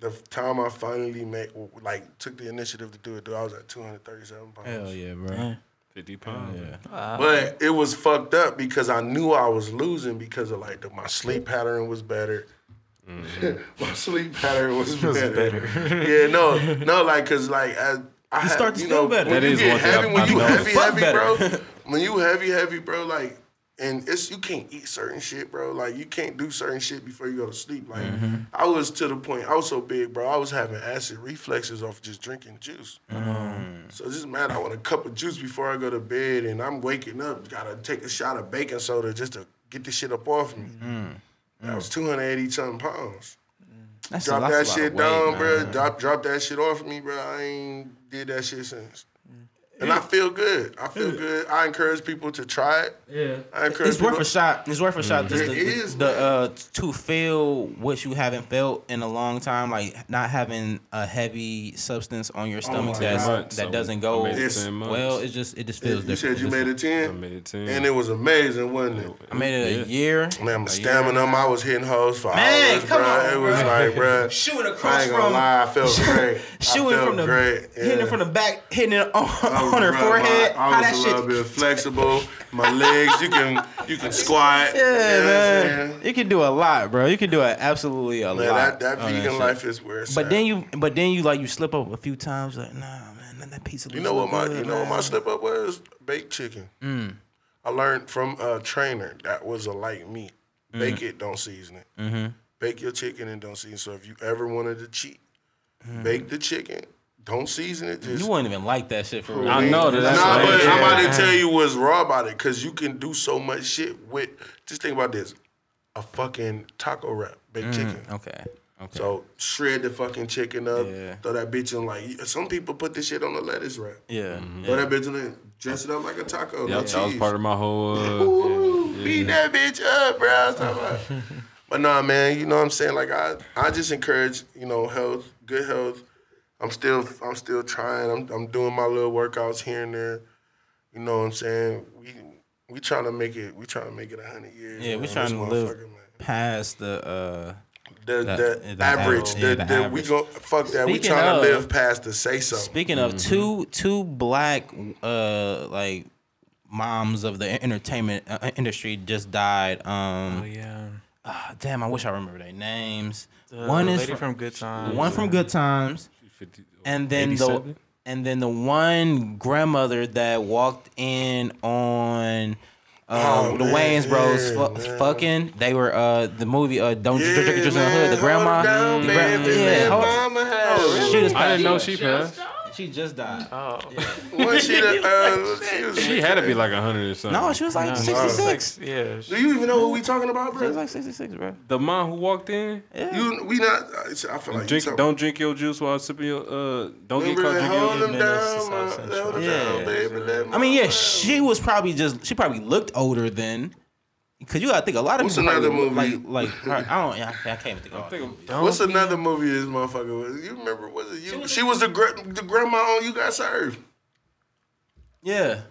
The time I finally made like took the initiative to do it, dude, I was at 237 pounds. Hell yeah, bro. Fifty pounds. Yeah. Wow. But it was fucked up because I knew I was losing because of like the, my sleep pattern was better. Mm. my sleep pattern was, better. yeah, no, no, like cause like I, I You start to you feel know, better. That is That you one thing heavy, I've- when you heavy, heavy, bro. When you heavy, heavy, bro, like. And it's you can't eat certain shit, bro. Like you can't do certain shit before you go to sleep. Like Mm-hmm. I was to the point. I was so big, bro. I was having acid reflexes off just drinking juice. Mm. So it's just mad. I want a cup of juice before I go to bed, and I'm waking up. Gotta take a shot of baking soda just to get this shit up off me. That was 280 something pounds. That's Drop lot- that a shit weight, down, man. bro. Drop, drop that shit off me, bro. I ain't did that shit since. And I feel good. I feel good. I encourage people to try it. Yeah, I encourage it's worth people- a shot. It's worth a shot. Just It the, is, the man. uh to feel what you haven't felt in a long time, like not having a heavy substance on your stomach my that's, God. that So, doesn't go It's- well. It just it just feels different. You different. said you made just- it I 10? made it 10. And it was amazing, wasn't it? I made it a year. Man, my stamina. I was hitting hoes for Man, hours, come bro. on, it was bro. like, bro. Shooting I across ain't gonna from lie, I felt great. shooting I felt from the great. hitting yeah. it from the back, hitting it on, I was- on her bro, forehead. my- I How was that a shit little bit flexible. My legs, you can you can squat. Yeah, You know what I'm man. You can do a lot, bro. You can do a, absolutely a Man, lot. that, that on vegan shit. life is where it's But at. then you, but then you like you slip up a few times. Like, nah, man, that- that pizza. You know what my you know what my slip up was? Baked chicken. Mm. I learned from a trainer that was a light meat. Mm. Bake it, don't season it. Mm-hmm. Bake your chicken and don't season. So if you ever wanted to cheat, Mm. bake the chicken, don't season it. Just You wouldn't even like that shit for real. I know that that's nah, what but it I'm about to tell you what's raw about it, cause you can do so much shit with. Just think about this: a fucking taco wrap, baked chicken. Okay. Okay. So shred the fucking chicken up, Yeah. throw that bitch in like some people put this shit on the lettuce wrap. yeah. Throw that bitch in there, dress it up like a taco. no Yep, that was cheese. part of my whole. Uh, Ooh, beat that bitch up, bro. I was talking about. but nah, man, you know what I'm saying? Like I, I just encourage, you know, health, good health. I'm still, I'm still trying. I'm, I'm doing my little workouts here and there. You know what I'm saying? We, we trying to make it. We trying to make it a hundred years. Yeah, we man. trying This to live man. past the. uh The, that- the the average, average. the, Yeah, the the, we average. go fuck that. we Speaking trying of- to live past the say so. Speaking of two two black uh like moms of the entertainment uh, industry just died. Um, Oh yeah. ah, damn, I wish I remember their names. The one is lady from, from Good Times. one from Good Times, 50, and then 87? the and then the one grandmother that walked in on. Uh, Oh, the man, Wayans Bros yeah, fu- fucking. They were uh the movie uh Don't Yeah, Drink Your in the Hood. The grandma. down, the gra- baby, yeah, let hold- mama have it. she just I didn't know she passed. She just died. Oh. Wasn't she the, uh, she, was, She had to be like 100 or something. No, she was like No, sixty six. Yeah. Do you even know who we talking about, She bro? was like sixty six, bro. the mom who walked in. Yeah. You, we not. I feel like you Drink, talking- don't drink your juice while sipping your. Uh, don't get caught that? drinking your Hold juice. them down, man. Hold them Central. down, baby. I mean, yeah, she was probably just she probably looked older then. Cause you gotta think a lot of What's people another probably movie? like like I don't yeah, I can't even think of it. have- What's another movie this motherfucker was? You remember? Was it you? She was the gra- the grandma on You Got Served. Yeah.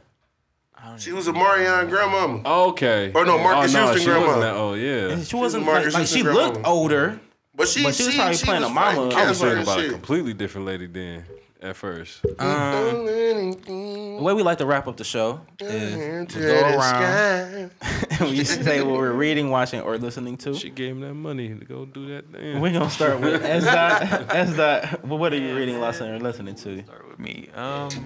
She was a Marion grandmama. Okay. Or no, Marques oh, no, Houston she grandma. wasn't that old, yeah. And she wasn't Marques like, like she Houston looked older. But she, But she was probably she playing was a mama. I was I thinking and about a completely different lady then, at first. Um, the way we like to wrap up the show is Into we go around sky. and we say what we're reading, watching, or listening to. She gave him that money to go do that thing. We're gonna start with S dot S dot. Well, what are you reading, listening, or listening to? Start with me. Um,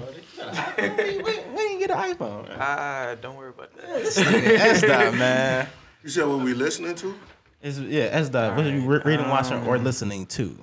When when you get an iPhone? ah, don't worry about that. S dot man. You said what we listening to? It's, yeah, S dot. What are you re- reading, watching, or listening to?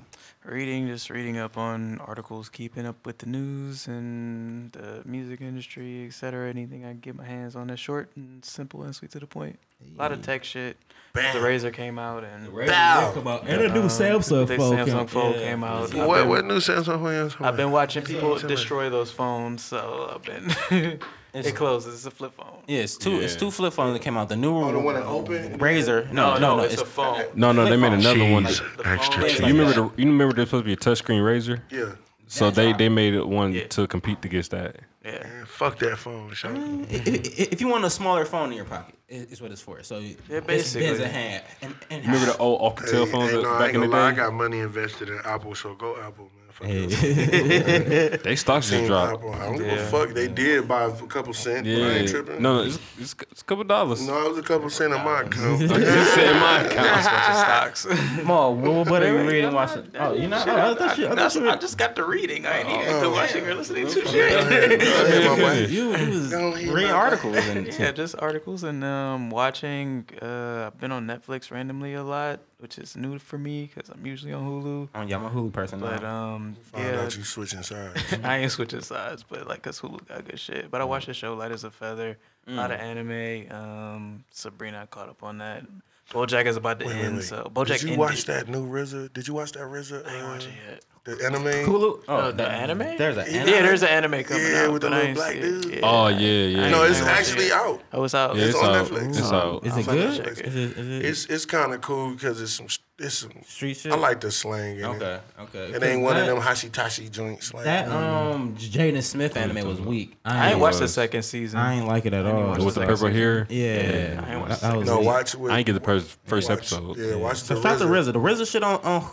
Reading, just reading up on articles, keeping up with the news and the music industry, etc. Anything I can get my hands on that's short and simple and sweet to the point. A lot of tech shit. The Razr came out and Bow. And a new uh, Samsung the phone. Samsung came- phone yeah. came out. I've What been- what new Samsung phone? I've been watching people destroy those phones, so I've been. It's- it closes. It's a flip phone. Yeah, it's two. It's two flip phones that came out. The new one. Oh, the one that open? Razr. No, no, no. it's, it's, a phone. No, no, they made another one. Jeez. The Extra phone- cheese. You remember the? You remember there's supposed to be a touchscreen razor? Yeah. So they they made it one Yeah. to compete against that. Yeah. Man, fuck that phone, Sean. Mm, i- i- if you want a smaller phone in your pocket, i- is what it's for. So Yeah, it's basically. bins a hand. And, and Remember the old Alcatel Hey, phones hey, that no, I back ain't in the gonna lie. I got money invested in Apple, so go Apple, man. Hey. They stocks just dropped. Apple. I don't give a Yeah. fuck. They did buy a couple cents, but I Yeah. ain't tripping. No, no, it's, it's, it's a couple dollars. No, it was a couple cent in my account. Just say my account. Stocks. Mo, what, what are you reading, watching? Oh, you know, oh, I thought you, I thought you, I just got the reading. I ain't even Oh. watching or listening to shit. ahead, go ahead, my boy. you, you was reading articles and Yeah, just articles and um, watching. Uh, I've been on Netflix randomly a lot, which is new for me because I'm usually on Hulu. Oh, yeah, I'm a Hulu person. But um, Um, yeah, out you switching sides. I ain't switching sides, but like, cause Hulu got good shit. But I watched the show Light as a Feather, a lot of anime. Um, Sabrina, I caught up on that. BoJack is about to Wait, wait, end, wait. so BoJack Did you ended. watch that new RZA? Did you watch that RZA? I ain't uh, watch it yet. The anime. Hulu. Oh, the anime? There's an Yeah, anime. Yeah, there's an anime coming Yeah, out. with the little black see it. dude. Oh yeah, yeah. No, it's ain't it actually out. Oh, it's out. Yeah, It's it's on out. Netflix. It's out. Is I'm it good? check it. Is it, is it It's it's kind of cool because it's some it's some. street shit? I like the slang in it. Okay, okay. It ain't one of That- them Hashitashi joints. Like That um Jaden Smith anime was weak. I ain't watched the second season. I ain't like it at all. With the Second purple hair. Yeah, I ain't watched that, was no, watch with. I ain't get the first first watch- episode. Yeah, watch the. So shout out to RZA. RZA. The RZA shit on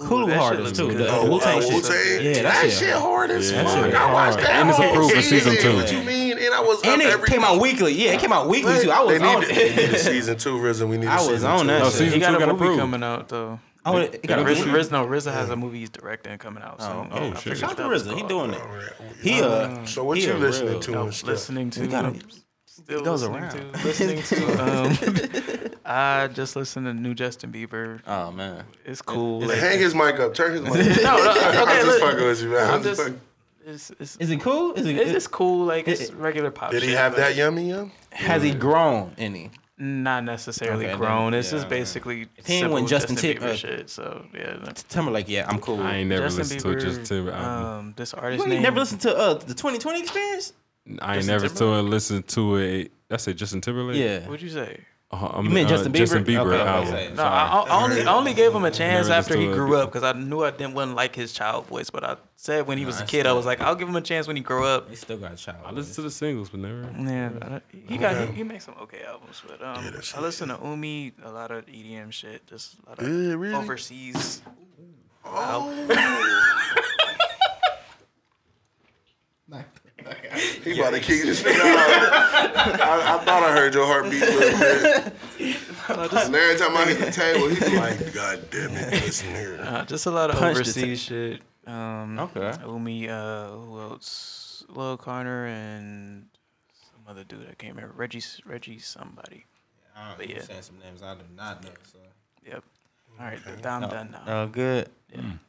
on Hulu that shit hard looks too. good. The Oh, Wu Tang uh, shit. Wu-Tang? Yeah, that, that shit. shit hard as Yeah. fuck. I watched that. And it's whole approved for season two. What you mean? And I was And up it every came out weekly. Yeah, it came out weekly too. I was they on need, need a it. season two, RZA. We need. a I was season on two. that No, season he got two a got movie approved. coming out though. Oh, it, it got a Riz, movie. Riz, no, RZA has a movie he's directing coming out soon. Oh, Yeah, I shit. Shout out to what RZA. He doing it. He uh. So what he you listening real- to No, and listening to. He got a- still goes listening around. to. Listening to. Um, I just listened to new Justin Bieber. Oh man. It's cool. Is like- Hang his mic up. Turn his mic. up. no, no, okay, I'm just look, fucking with you, man. I'm I'm just just. fucking- It's, it's, Is it cool? Is it? it's, it's cool. Like it's it- regular pop. Shit. Did he shit, have that yummy yum? has he grown any? Not necessarily Okay, then, grown. It's just yeah. basically He ain't simple when Justin Tim- Bieber uh, shit. So yeah. no. Timberlake. Yeah, I'm cool. I ain't never Justin listened Bieber, to Justin Timber. Um, this You artist ain't name. never listened to uh the 2020 experience? I ain't Justin never Timberlake? to listen to it. That's it, Justin Timberlake. Yeah. What'd you say? Uh, I You meant Justin Bieber? Justin Bieber Okay, okay, album. say it. No, Sorry. I, I only I only gave him a chance Never after he to grew up because I knew I didn't wouldn't like his child voice. But I said when he was a kid, I was like, I'll give him a chance when he grow up. He still got a child. I listened to the singles, but never. Yeah, I- he got he, he makes some okay albums, but um, Yeah, that shit I listen to Umi, a lot of EDM shit, just a lot of Yeah, really? overseas. He about to kick this nigga out. I, I thought I heard your heartbeat a little bit. And every time I hit the table, he's like, God damn it, listen here. Uh, just a lot of Punch the overseas shit. Um, Okay. Umi, uh, who else? Lil Connor and some other dude I can't remember. Reggie, Reggie, somebody. I don't But yeah. Saying some names I do not know. So. Yep. All right, I'm done now. Oh, good.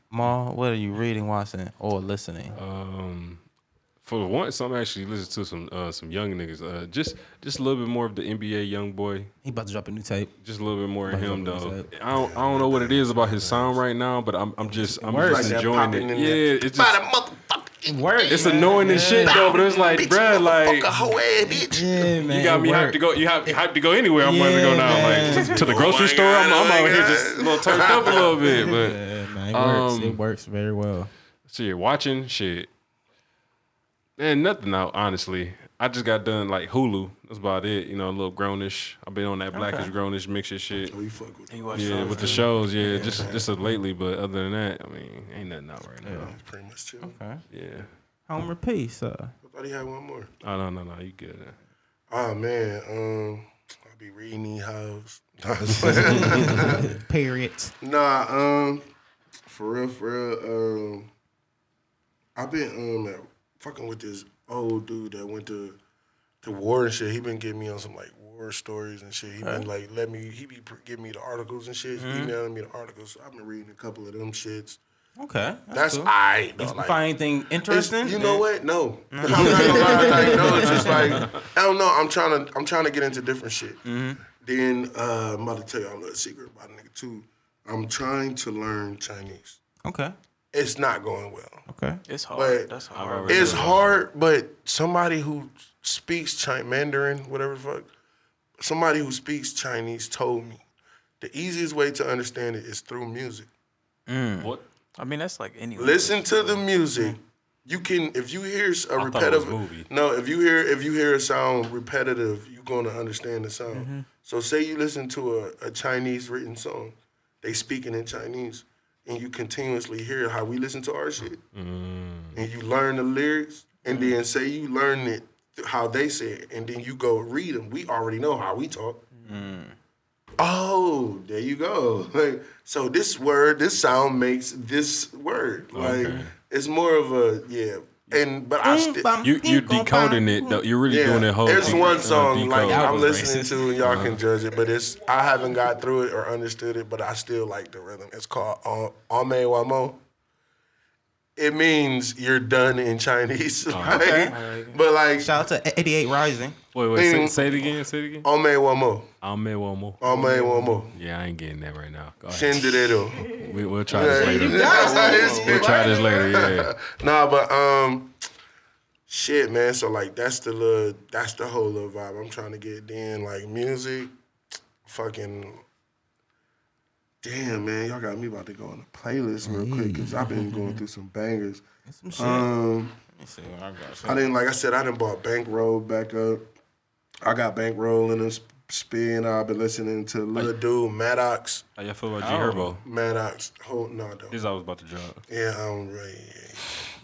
Ma, what are you reading, watching, or listening? Um, for once, I'm actually listening to some uh, some young niggas. Uh, just just a little bit more of the NBA young boy. He about to drop a new tape. Just a little bit more of him though. I don't I don't know what it is about his sound right now, but I'm I'm just I'm works. just Like enjoying it. Yeah, there. it's By just the motherfucker. Word. it's annoying as shit though. But it's like, bitch, bruh, like motherfucker, hoe ass bitch. Yeah, man. you got me hyped to go. You have hyped to go anywhere. I'm ready to go Yeah, now. man. Like to the Oh grocery my store. God, I'm, I'm oh out here just a little turned up a little bit, but. Yeah, man. It works. Um, it works very well. So you're watching shit. Man, nothing out, honestly. I just got done like Hulu. That's about it. You know, a little grownish. I've been on that blackish grownish mixture shit. We fuck with You watch Yeah, shows, with the shows, yeah, just just of lately. But other than that, I mean, ain't nothing out right now. He's pretty much chill. Okay. Yeah. Homer Peace. Uh, I thought he had one more. Oh no, no, no, you good. Oh man, um, I'll be reading these hoes. period. nah, um, for real, for real, um, I've been um at- fucking with this old dude that went to to war and shit. He been getting me on some like war stories and shit. He been like let me. He be giving me the articles and shit. He mm-hmm. emailing me the articles. So I've been reading a couple of them shits. Okay. That's cool. alright though. You like- find anything interesting? you know what? No, mm-hmm. I'm not gonna lie. Like, no, it's just like I don't know. I'm trying to I'm trying to get into different shit. Mm-hmm. Then uh, I'm about to tell you a little secret about a nigga too. I'm trying to learn Chinese. Okay. It's not going well. Okay. It's hard. But That's hard. It's hard, but somebody who speaks Chi- Mandarin, whatever the fuck, somebody who speaks Chinese told me the easiest way to understand it is through music. What? I mean, that's like any. Listen to the music. You can if you hear s- a thought it was repetitive movie. no if you hear if you hear a sound repetitive you're gonna understand the sound. Mm-hmm. So say you listen to a, a Chinese written song, they speaking in Chinese, and you continuously hear how we listen to our shit, mm. and you learn the lyrics, and mm. then say you learn it how they say it, and then you go read them. We already know how we talk. Mm. Oh, there you go. Like, so this word, this sound makes this word. Like Okay. it's more of a yeah. And but I still You you decoding it though. You're really yeah. doing it whole. There's uh, one song like. I'm listening racist. to and y'all can judge it, but it's I haven't got through it or understood it, but I still like the rhythm. It's called uh, Ame Wamo. It means you're done in Chinese. Like, okay. But like, Shout out to 88 Rising. Wait, wait, say, say it again. Say it again. Ome one more. I'll make one more. Ome one more. Yeah, I ain't getting that right now. Go ahead. Shinderedo. We, we'll try this later. Yeah. We'll try this later. Yeah. Nah, but um, shit, man. So like, that's the little, that's the whole little vibe I'm trying to get in. Like music, fucking. Damn, man, y'all got me about to go on a playlist real quick because I've been going through some bangers. Some shit. Um, Let me see what I got. I didn't like I said I didn't bought Bankroll back up. I got Bankroll in a sp- spin. I've been listening to Lil Dude, Maddox, How y'all feel about G Oh. Herbo? Maddox. Hold no, though. This I was about to drop. Yeah, I don't really.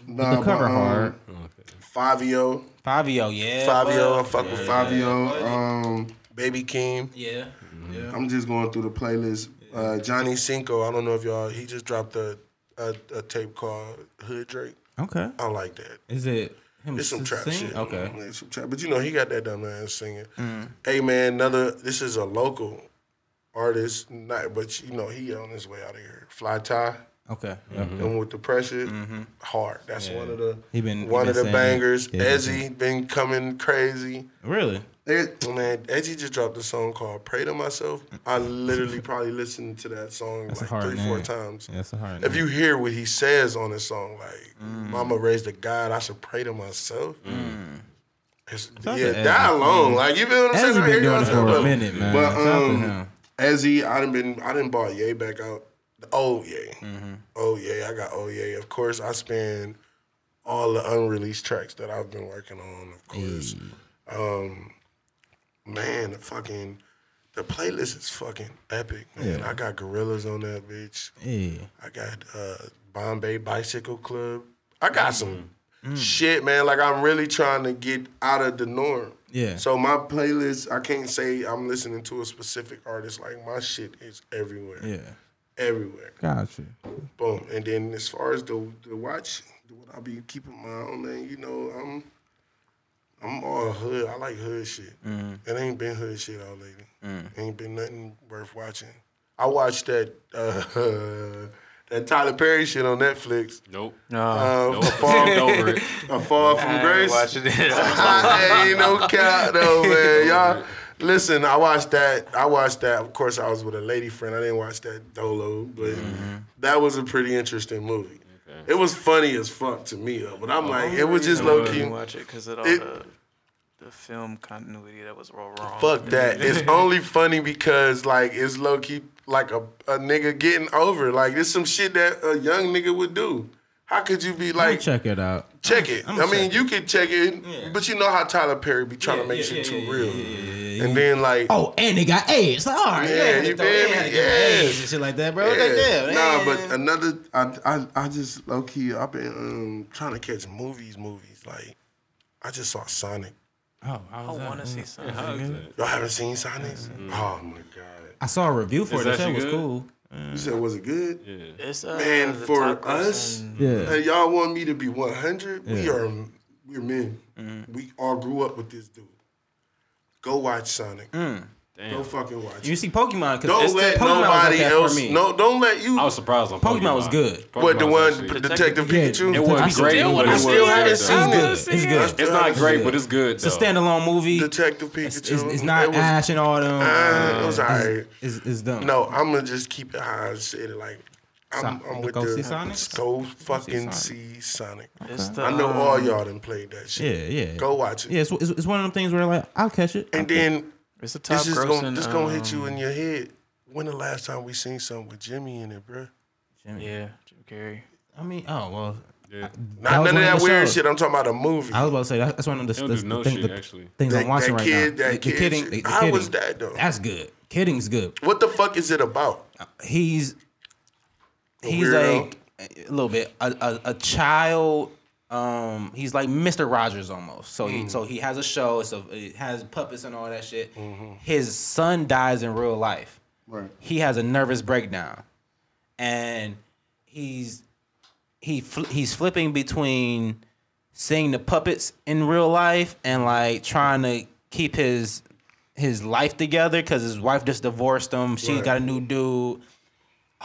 Nah, the cover but, um, hard. Okay. Fabio, Fabio, yeah. Fabio, I but- fuck with Fabio. Um, Baby King. Yeah. Yeah. I'm just going through the playlist. Uh, Johnny Cinco. I don't know if y'all. He just dropped a a, a tape called Hood Drake. Okay. I like that. Is it him? It's some trap sing? shit. Okay. Yeah, some trap. But you know, he got that dumb ass singing. Mm. Hey man, another. This is a local artist, not but you know he on his way out of here. Fly Tie, Okay. Yeah. and with the pressure, hard. That's one of the Mm-hmm. He been- he one been of the bangers. yeah, he Ezzy been coming crazy. Really? It, man, Edgy just dropped a song called "Pray to Myself." I literally probably listened to that song That's like three, name. four times. Yeah, that's a hard. If name. you hear what he says on this song, like Mm. "Mama raised a God, I should pray to myself." It's, Shout yeah, that Ezzy. alone, like you feel what I'm saying? I hear doing it for a minute, man. But Shout out to um. Ezzy, I done been, I didn't bought Ye back out. Oh old Ye, Mm-hmm. oh yeah, I got oh yeah. Of course, I spend all the unreleased tracks that I've been working on. Of course, um, man, the fucking the playlist is fucking epic, man. Yeah. I got Gorillaz on that bitch. Yeah. I got uh, Bombay Bicycle Club. I got some Mm. shit, man. Like I'm really trying to get out of the norm. Yeah. So my playlist, I can't say I'm listening to a specific artist. Like my shit is everywhere, Yeah. everywhere. Gotcha. Boom. And then as far as the the watch, what I be keeping my own, man. You know, I'm I'm all hood. I like hood shit. It ain't been hood shit all lately. Ain't been nothing worth watching. I watched that uh, that Tyler Perry shit on Netflix. Nope. No, Uh, Nope. a fall, Skipped over it. a fall from I ain't grace. watching it. I ain't no count though, man. Y'all listen. I watched that. I watched that. Of course, I was with a lady friend. I didn't watch that Dolo, but that was a pretty interesting movie. It was funny as fuck to me though. But I'm oh, like, it was just low key. watch it because of all It- the the film continuity that was all wrong. Fuck that. It's only funny because like it's low key like a, a nigga getting over. Like it's some shit that a young nigga would do. How could you be Like, like check it out. check it? I'ma I mean, you can check it, Yeah. but you know how Tyler Perry be trying to make shit too real. And then like Oh, and they got AIDS. All right, Yeah, yeah, you feel me? had to give Yeah. AIDS and shit like that, bro. Yeah. Like that, Nah, yeah. but another, I, I, I just low key, I've been um, trying to catch movies, movies. Like, I just saw Sonic. oh, I I, want to see something. How is that? Y'all haven't seen Sonic? Oh my god! I saw a review for Is it. that That shit was actually cool. You said was it good? Yeah. It's uh, Man, for us, Yeah. And y'all want me to be 100? We are, we're men. We all grew up with this dude. Go watch Sonic. Go Damn. fucking watch. You see Pokemon? Cause Don't it's- let Pokemon was like nobody that else. me. No, don't let you. I was surprised on Pokemon. Pokemon was good. what the one, was actually- Detective Yeah, Pikachu? yeah. It wasn't Still great, wanna but it see was it. good. haven't though. seen It's it. good. It's good. It's not great, good. but it's good. It's a standalone movie. Detective Pikachu. It's, it's, it's not It was- Ash and all them. Uh, it was alright. It's, it's dumb. No, I'm gonna just keep it high I said it. Like I'm, I'm with go the see Sonic? go fucking Sonic. see Sonic. It's the, I know all um, y'all done played that shit. Yeah, yeah. Go watch it. Yeah, it's, it's, it's one of them things where like I'll catch it. And then It's the top this is grossing. gonna this gonna hit you um, in your head. When the last time we seen something with Jimmy in it, bruh? Jimmy. Yeah, Jim Carrey. I mean, oh well. Yeah. Not none of that weird shows. shit. I'm talking about a movie. I was about to say that's one of the, They don't the, no the, thing- shit, the actually. things that, I'm watching that right kid, now. that the, kid. the kidding, shit. the, the How kidding. was that though? That's good. Kidding's good. what the fuck is it about? He's A he's weirdo? like a little bit a, a, a child. Um, he's like Mr. Rogers almost. So Mm. he so he has a show. So it has puppets and all that shit. Mm-hmm. His son dies in real life. Right. He has a nervous breakdown, and he's he fl- he's flipping between seeing the puppets in real life and like trying to keep his his life together because his wife just divorced him. She Right. got a new dude.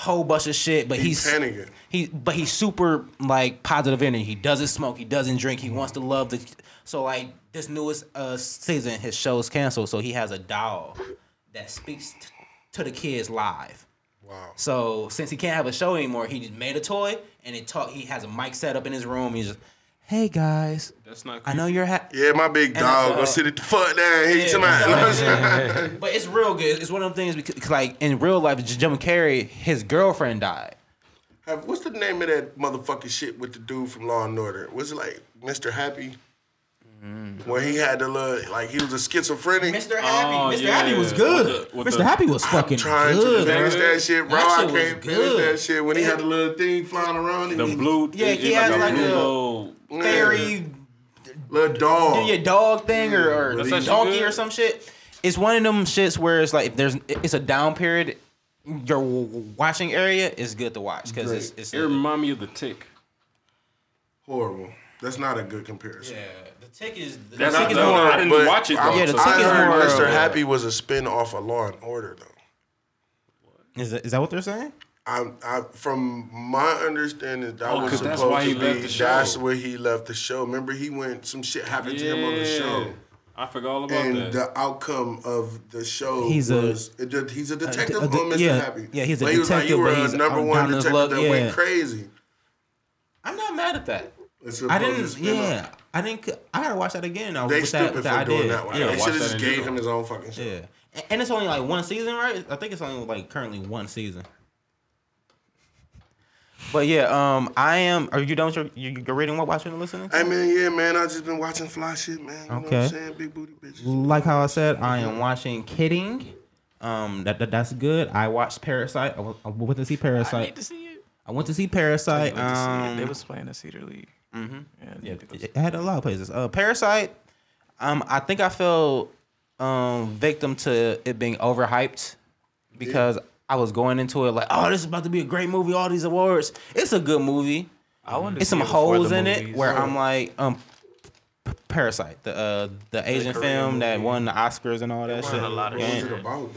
Whole bunch of shit, but He's he's panicking. he but he's super like positive energy. He doesn't smoke. He doesn't drink. He wants to love the. So like this newest uh season, his show's canceled. So he has a doll that speaks t- to the kids live. Wow. So since he can't have a show anymore, he just made a toy and it talk. He has a mic set up in his room. He's just, hey guys, That's not. I know you're ha- Yeah, my big And dog go sit at the fuck down. He Yeah, somebody. But it's real good. It's one of them things because, like in real life, Jim Carrey, his girlfriend died. Have- What's the name of that motherfucking shit with the dude from Law and Order? Was it like Mr. Happy? Mm-hmm. Where he had the little, like he was a schizophrenic. Mr. Happy, Oh, Mr. yeah. Happy was good. With the- with Mr. the- Happy was fucking Trying good. to finish that shit, bro. That I shit was can't finish good. that shit. When he had the little thing flying around, the and blue. Yeah, it- he it's has like blue a- little- Fairy, little dog. yeah, dog thing or, or That's actually donkey good. or some shit. It's one of them shits where it's like if there's it's a down period. Your watching area is good to watch because it's, it's It remind me of the tick. Horrible. That's not a good comparison. yeah. The tick is the That's tick not- is no, more. I didn't But watch it though. Yeah, the I tick is heard more- Mr. Happy was a spin off of Law and Order, though. Is that, is that what they're saying? I, I, from my understanding, that Oh, was 'cause supposed that's why to he be. left the show. That's where he left the show. Remember, he went. Some shit happened to him on the show, I forgot all about and that. And the outcome of the show He's a- was it did- he's a detective a de- on Mr. yeah, Happy. yeah, he's a But he was like, detective, you were but a he's number on one down his detective luck, that yeah. went crazy. I'm not mad at that. It's I didn't. spin off. Yeah, I didn't. c- I gotta watch that again. Now, They with that, stupid for that doing that. One. Yeah, they watch should have that just gave him his own fucking show. yeah. And it's only like one season, right? I think it's only like currently one season. But yeah, um, I am. Are you done with your, your, your reading, what watching, and listening? Hey man, yeah, man. I just been watching fly shit, man. You know what Okay. I'm saying? Big booty bitches. Like how I said, I am watching Kidding. Um, that, that that's good. I watched Parasite. I went, I went to see Parasite. I Parasite. need to see it. I went to see I Parasite. went to see it. They Um, was playing the Cedar League. mhm. Yeah, Yeah, need to go see it had a lot of places. Uh, Parasite. Um, I think I fell um victim to it being overhyped because I was going into it like, oh, this is about to be a great movie. All these awards. It's a good movie. I wanted to It's some it holes the in it movies. where I'm like, um, Parasite, the uh the Asian Korean film that won the Oscars and all that won shit. a lot of What was it about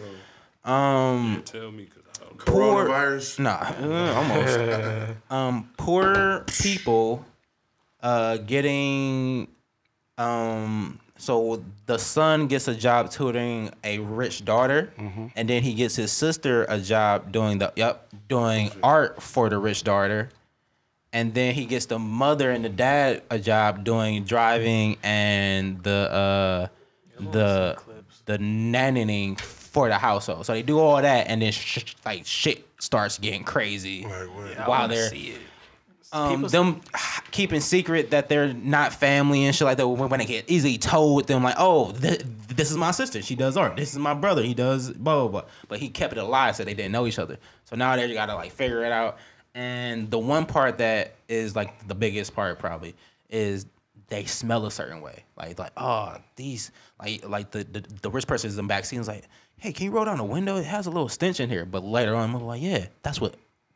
though? Um, Tell me, cause I don't poor. Coronavirus. Nah, uh, almost. um, poor people uh, getting. Um, so the son gets a job tutoring a rich daughter, and then he gets his sister a job doing the yep doing art for the rich daughter, and then he gets the mother and the dad a job doing driving and the uh the the nannying for the household. So they do all that, and then sh- like shit starts getting crazy Like what? While wanna they're see it. Um, them keeping secret that they're not family and shit like that. When when they get easily told them like, oh, th- this is my sister, she does art. This is my brother, he does blah blah blah. But he kept it alive, so they didn't know each other. So now they gotta like figure it out. And the one part that is like the biggest part probably is they smell a certain way. Like like oh these like like the the, the rich person is in the back seat is like, hey, can you roll down the window? It has a little stench in here. But later on, I'm like, yeah, that's what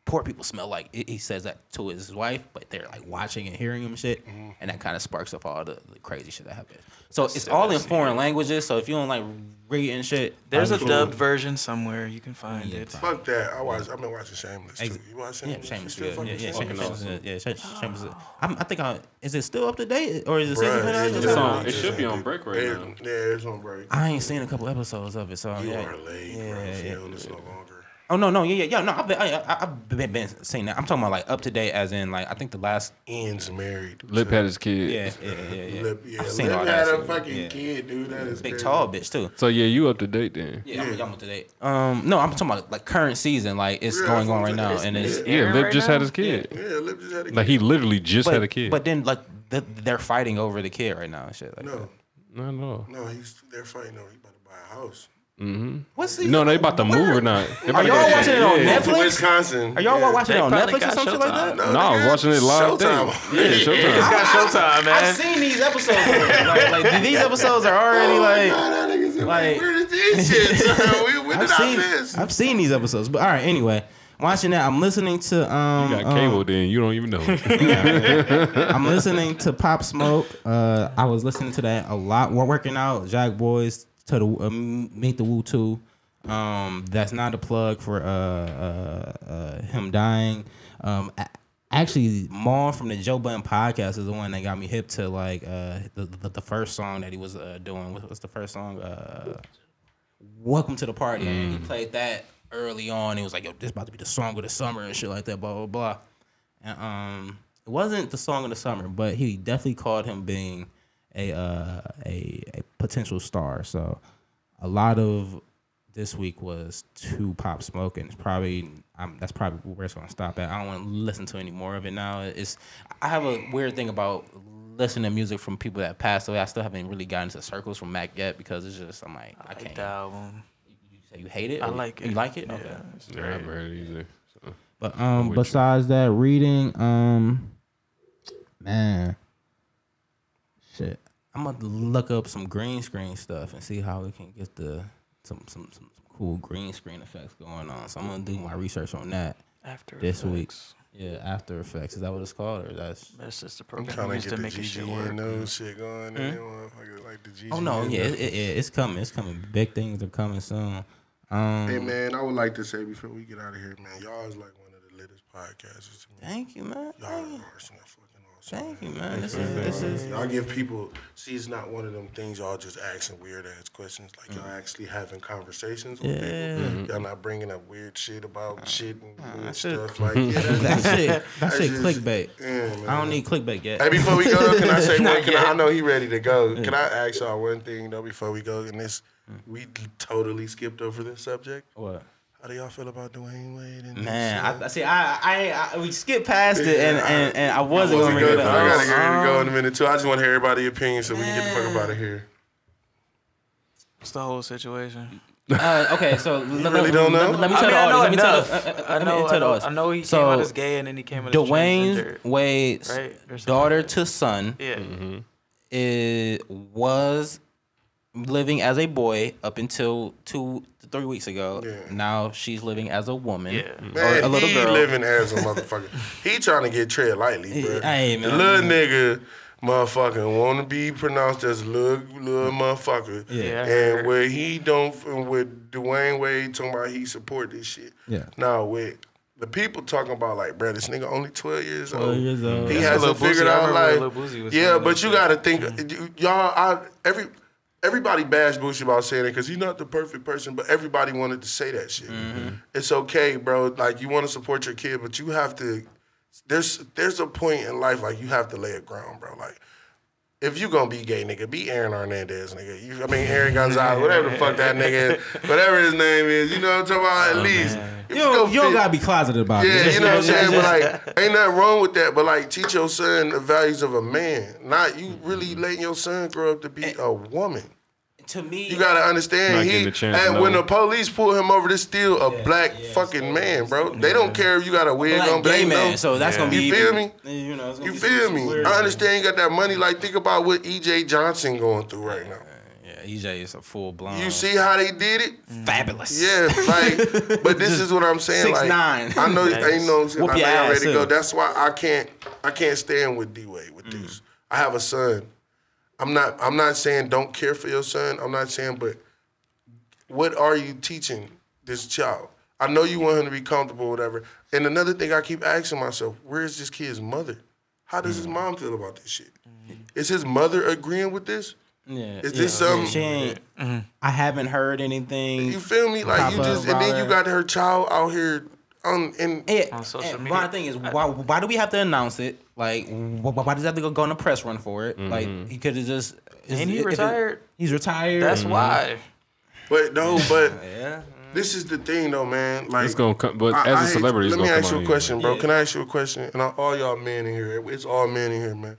poor people smell like. He- He says that to his wife, but they're like watching and hearing him shit, and that kind of sparks up all the, the crazy shit that happens. So it's all in foreign languages. So if you don't like reading shit, There's a I'm cool. dubbed version somewhere. You can find Yeah, it. Fuck that. I watch. I've been watching Shameless too. You watch Yeah, Shameless? Shameless. Still Yeah, yeah, Shameless? Shameless. is- Yeah, ah. Shameless. Shameless. I'm, I think I is it still up to date or is it season Bruh, finale? it's just It's on- it should be on break right Yeah, now. Yeah, it's on break. I ain't seen a couple episodes of it, so You yeah. are late, yeah, bro. If yeah. You on this no longer. Oh no, no, yeah, yeah, yeah. No, I've been, I, I, I've been, been seeing that. I'm talking about like up to date, as in like I think the last. Ian's married. Lip had his kid. Yeah, yeah, yeah, yeah. Lip, yeah, I've seen Lip all that had a shit, fucking yeah. kid, dude. That is Big crazy. tall bitch too. So yeah, you up to date then? Yeah, I'm, I'm up to date. Um, no, I'm talking about like current season, like it's Yeah, going on right now, saying. and it's Yeah. Yeah, Aaron Lip right just now? had his kid. Yeah, Lip just had a kid. Like he literally just but, had a kid. but then like th- they're fighting over the kid right now and shit. Like no, no, no. no, he's they're fighting. No, he's about to buy a house. Mm-hmm. What's the, No, they about to move or not? They about Are to y'all go- watching it on yeah. Netflix? Wisconsin. Are y'all yeah. watching They it on probably Netflix or got some shit like Showtime. that? No, I was nigga, watching it live. Showtime. There. Yeah, Showtime. Got Showtime, man. I've seen these episodes. like, like these episodes are already Oh my like. God, that nigga like- where is this shit? son? we, when I've did I seen, miss? I've seen these episodes, but all right. Anyway, watching that, I'm listening to um. You got um, cable then. You don't even know. I'm listening to Pop Smoke. Uh, I was listening to that a lot. We're working out Jack Boys to the um, Meet the Woo Two. Um, that's not a plug for uh, uh, uh, him dying. Um, actually, Mal from the Joe Budden podcast is the one that got me hip to like uh, the, the the first song that he was uh, doing. What was the first song? Uh, Welcome to the party. And he played that early on. He was like, "Yo, this about to be the song of the summer and shit like that." Blah blah blah. And um, it wasn't the song of the summer, but he definitely called him being a uh, a a potential star. So a lot of this week was two pop smoking. It's probably um, that's probably where it's gonna stop at. I don't want to listen to any more of it now. It's I have a weird thing about listening to music from people that passed away. I still haven't really gotten into circles from Mac yet because it's just I'm like I, I like can't. the album. You say you hate it? I Or like it. You like it? Yeah, Okay. it's Yeah, I great. haven't heard it either. So. But um, with you. besides that, reading, um, man, shit, I'm gonna look up some green screen stuff and see how we can get the some some some, some cool green screen effects going on. So I'm gonna do my research on that After this week. Yeah, After Effects is that what it's called, or that's? That's just the I'm program trying we to use to the make this shit work. GGN shit going. And then motherfucker like the GGN. Oh no, yeah, it, it, it- it's coming, it's coming. Big things are coming soon. Um, Hey man, I would like to say before we get out of here, man, y'all is like one of the latest podcasters to me. thank you, man. Y'all are you, awesome. fucking awesome. Thank you, man. This is this is. Y'all give people see it's not one of them things y'all just asking weird ass questions. Like y'all mm-hmm. actually having conversations with Yeah. people. Y'all not bringing up weird shit about shit and weird that's it. stuff. Like yeah, that's, That shit, that that's shit just- clickbait. Yeah, man. I don't need clickbait yet. Hey, before we go, can I say one? Can I, I know he ready to go. Mm. Can I ask y'all one thing though before we go? And this, mm. we totally skipped over this subject. What? How do y'all feel about Dwyane Wade? And Man, uh, I, I see. I, I, I, we skipped past it, and, and, and I I wasn't wasn't gonna bring good, it but I gotta up. get ready to go in a minute too. I just want to hear everybody's opinion so we can get the fuck up out of here. What's the whole situation? Uh, okay, so let, really don't know? Let, let me I tell mean, the I know audience. Let me tell the, uh, uh, I let me know, tell I the know, audience. I know he So, came out as gay and then he came out as Dwyane transgender, Wade's right? Daughter to son Yeah. is, was living as a boy up until two three weeks ago. Yeah. Now she's living as a woman. Yeah. Or Man, a little he girl. living as a motherfucker. he trying to get tread lightly, bro. Hey, the man. little nigga, motherfucker want to be pronounced as little little motherfucker. Yeah. Yeah, And where he don't, with Dwyane Wade talking about he support this shit. Yeah. Now with the people talking about like, bro, this nigga only twelve years 12 old. years old. He That's hasn't Lil Boosie- figured I out remember like, Lil Boosie was yeah, but you got to think, you- y'all. I every. Everybody bashed Boosie about saying it because he's not the perfect person, but everybody wanted to say that shit. Mm-hmm. It's okay, bro. Like you want to support your kid, but you have to. There's there's a point in life like you have to lay a ground, bro. Like if you gonna be gay, nigga, be Aaron Hernandez, nigga. You, I mean Aaron Gonzalez, whatever the fuck that nigga, is, whatever his name is. You know what I'm talking about? At oh, least if You don't, you don't gotta be closeted about it. yeah, you know what I'm saying? But like, ain't nothing wrong with that. But like, teach your son the values of a man. Not you really letting your son grow up to be a woman. To me, You gotta understand. He getting a chance to and when the police pull him over, there's still a Yeah, black yeah, fucking so- man, bro. They don't care if you got a wig black on, but gay they man. know. So that's gonna be. You feel me? You know, it's You be feel me? weird I shit. understand you got that money. Like, think about what EJ Johnson going through right now. Yeah, EJ is a full blown. You see how they did it? fabulous. Yeah, like, but this is what I'm saying. Six like, nine. I know, you ain't no, I Whoop know your y'all ass, ready to go. That's why I can't, I can't stand with D Wade with Mm. this. I have a son. I'm not, I'm not saying don't care for your son. I'm not saying, but what are you teaching this child? I know you want him to be comfortable, whatever. And another thing I keep asking myself, where is this kid's mother? How does his Mm. mom feel about this shit? Is his mother agreeing with this? Yeah. Is yeah, this some- She ain't. Mm-hmm. I haven't heard anything. You feel me? Like you just, and then you got her child out here on, and Yeah, On social and media. My thing is, why why do we have to announce it? Like, why, why does that have to go, go on a press run for it? Mm-hmm. Like, he could have just. Ain't he if it- retired? he's retired. That's why. but no, but Yeah. this is the thing though, man. Like It's gonna come, but I- as I a hate- celebrity, it's let me gonna ask come you a out question, bro. Yeah. Can I ask you a question? And all y'all men in here, it's all men in here, man.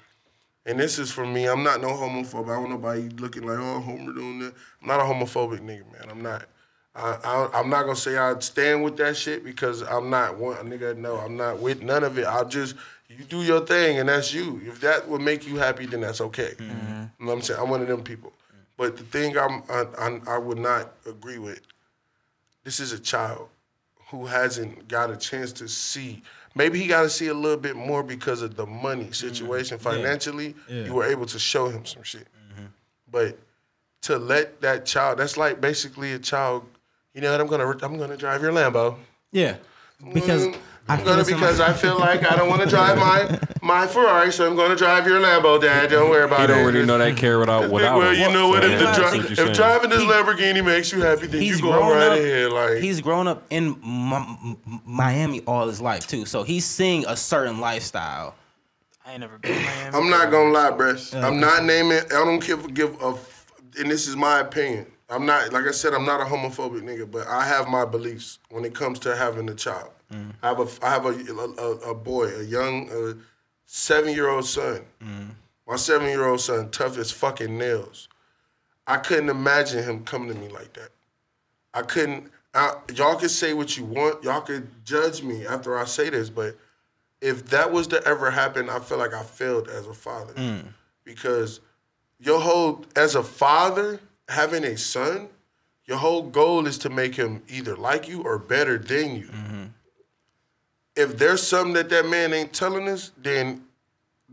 And this is for me. I'm not no homophobe. I don't want nobody looking like oh Homer doing that. I'm not a homophobic nigga, man. I'm not. I, I I'm not gonna say I stand with that shit because I'm not one nigga. No, I'm not with none of it. I'll just you do your thing and that's you. If that would make you happy, then that's okay. Mm-hmm. You know what I'm saying? I'm one of them people. But the thing I'm I, I, I would not agree with. This is a child who hasn't got a chance to see. Maybe he got to see a little bit more because of the money mm-hmm. situation financially. Yeah. You were able to show him some shit. Mm-hmm. But to let that child, that's like basically a child you know what? I'm gonna I'm gonna drive your Lambo. Yeah, because Mm, I I'm feel gonna because I feel like I don't want to drive my my Ferrari, so I'm gonna drive your Lambo, Dad. Don't worry about He it. don't really know that care without without. well, you know what? So, If, yeah, the I dri- what if saying. driving this Lamborghini makes you happy, then he's you go grown right up. ahead. Like he's grown up in Mi- Miami all his life too, so he's seeing a certain lifestyle. I ain't never been to Miami. I'm not gonna lie, bruh. I'm not naming. I don't give give a. f- And this is my opinion. I'm not like I said. I'm not a homophobic nigga, but I have my beliefs when it comes to having a child. I have a. I have a a, a boy, a young, uh, seven year old son. My seven year old son, tough as fucking nails. I couldn't imagine him coming to me like that. I couldn't. I, y'all can say what you want. Y'all could judge me after I say this, but if that was to ever happen, I feel like I failed as a father because your whole as a father having a son, your whole goal is to make him either like you or better than you. Mm-hmm. If there's something that that man ain't telling us, then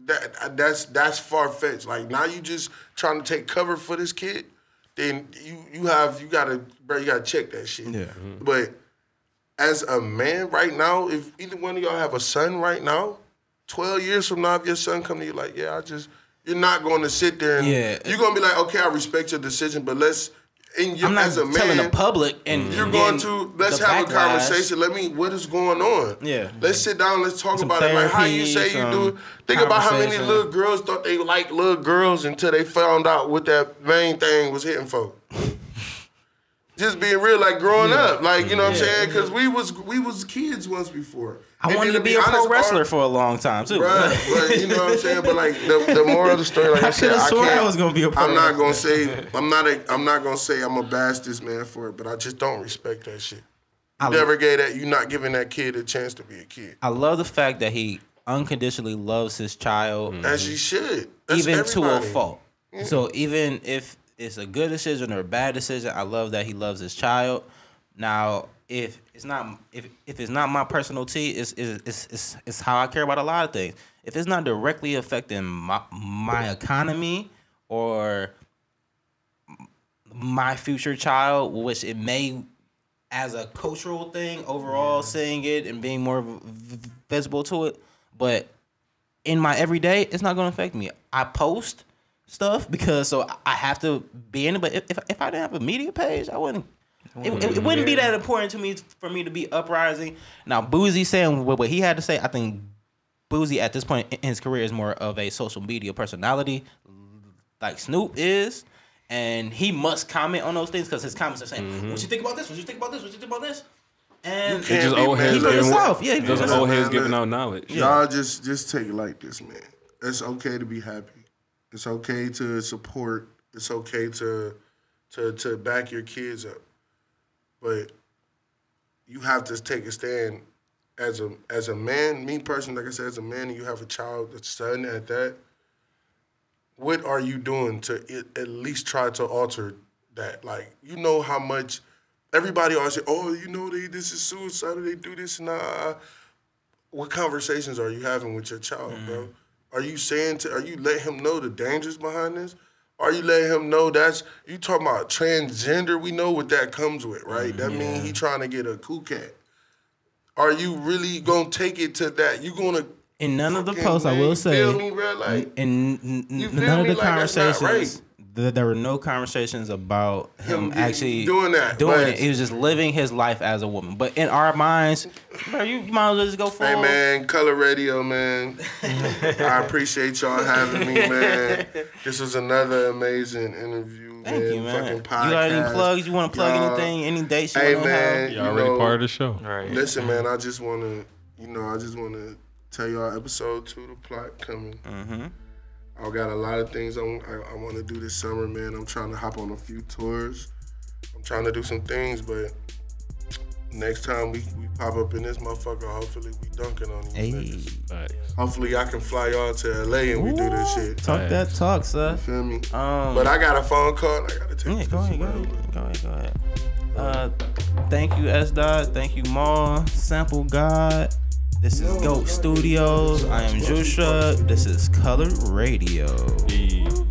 that that's that's far fetched. Like now you just trying to take cover for this kid, then you you have you gotta bro you gotta check that shit. Yeah. Mm-hmm. But as a man right now, if either one of y'all have a son right now, twelve years from now, if your son come to you like, yeah, I just you're not going to sit there and Yeah. you're gonna be like, okay, I respect your decision, but let's in your I'm not as a man, telling the public, and you're going to let's have a conversation. Let me what is going on? Yeah. Let's sit down. Let's talk Some about it. Like how you say you do. it. Think about how many little girls thought they liked little girls until they found out what that main thing was hitting for. Just being real, like growing up, like you know what I'm saying? Because we was we was kids once before. I And wanted to be a pro wrestler for a long time too. Right, but you know what I'm saying. But like the, the moral of the story, like I, I said, I swore I can't. was gonna be a pro I'm not gonna wrestler. say I'm not a I'm not gonna say I'm bash this man for it, but I just don't respect that shit. You I- never gave that. You're not giving that kid a chance to be a kid, I love the fact that he unconditionally loves his child, mm-hmm. as he should. That's even to a everybody. fault. So even if it's a good decision or a bad decision, I love that he loves his child. Now, if it's not if if it's not my personal tea, it's it's it's, it's, how I care about a lot of things. If it's not directly affecting my my economy or my future child, which it may as a cultural thing overall, seeing it and being more visible to it, but in my everyday, it's not going to affect me. I post stuff because so I have to be in it. But if, if I didn't have a media page, I wouldn't. It, mm-hmm. it, it wouldn't be that important to me for me to be uprising. Now, Boosie saying what, what he had to say, I think Boosie at this point in his career is more of a social media personality, like Snoop is, and he must comment on those things because his comments are saying, mm-hmm. "What you think about this? What you think about this? What you think about this?" And You They just Can't old heads He put giving himself, yeah, he put Those himself. old heads giving look. out knowledge. Y'all just just take it like this, man. It's okay to be happy. It's okay to support. It's okay to to to back your kids up. But you have to take a stand as a as a man. Me personally, like I said, as a man, and you have a child, a son at that. What are you doing to at least try to alter that? Like you know how much everybody always say, "Oh, you know they this is suicide. They do this." Nah what conversations are you having with your child, bro? Mm. Are you saying to are you letting him know the dangers behind this? Are you letting him know that's you talking about transgender? We know what that comes with, right? that mm-hmm. means he trying to get a cool cat. Are you really gonna take it to that? You gonna in none of the posts, I will say, feel me, bro? Like in n- n- You feel none of the Like, conversations th- there were no conversations about him, Him actually doing that, doing but- it he was just living his life as a woman but in our minds bro, you might as well just go for Hey man, Color Radio, man. I appreciate y'all having me, man. This was another amazing interview, thank man. you man Fucking you got any plugs you want to plug Y'all- anything any dates you Hey want to man, have you Y'all already know, part of the show. Right. Listen, man, I just want to, you know, I just want to tell y'all episode two, the plot coming. mm-hmm. I got a lot of things I, I, want to do this summer, man. I'm trying to hop on a few tours. I'm trying to do some things, but next time we, we pop up in this motherfucker, hopefully we dunking on you. hey niggas. Facts. Hopefully I can fly y'all to LA and we do this shit. talk that talk sir Feel me? um But I got a phone call and I gotta take Yeah, this go ahead, go ahead, go ahead, go ahead. Uh, thank you, S Dot. Thank you, Maul. Sample God. This is Goat Studios. I am Jusha. This is Color Radio. Yeah.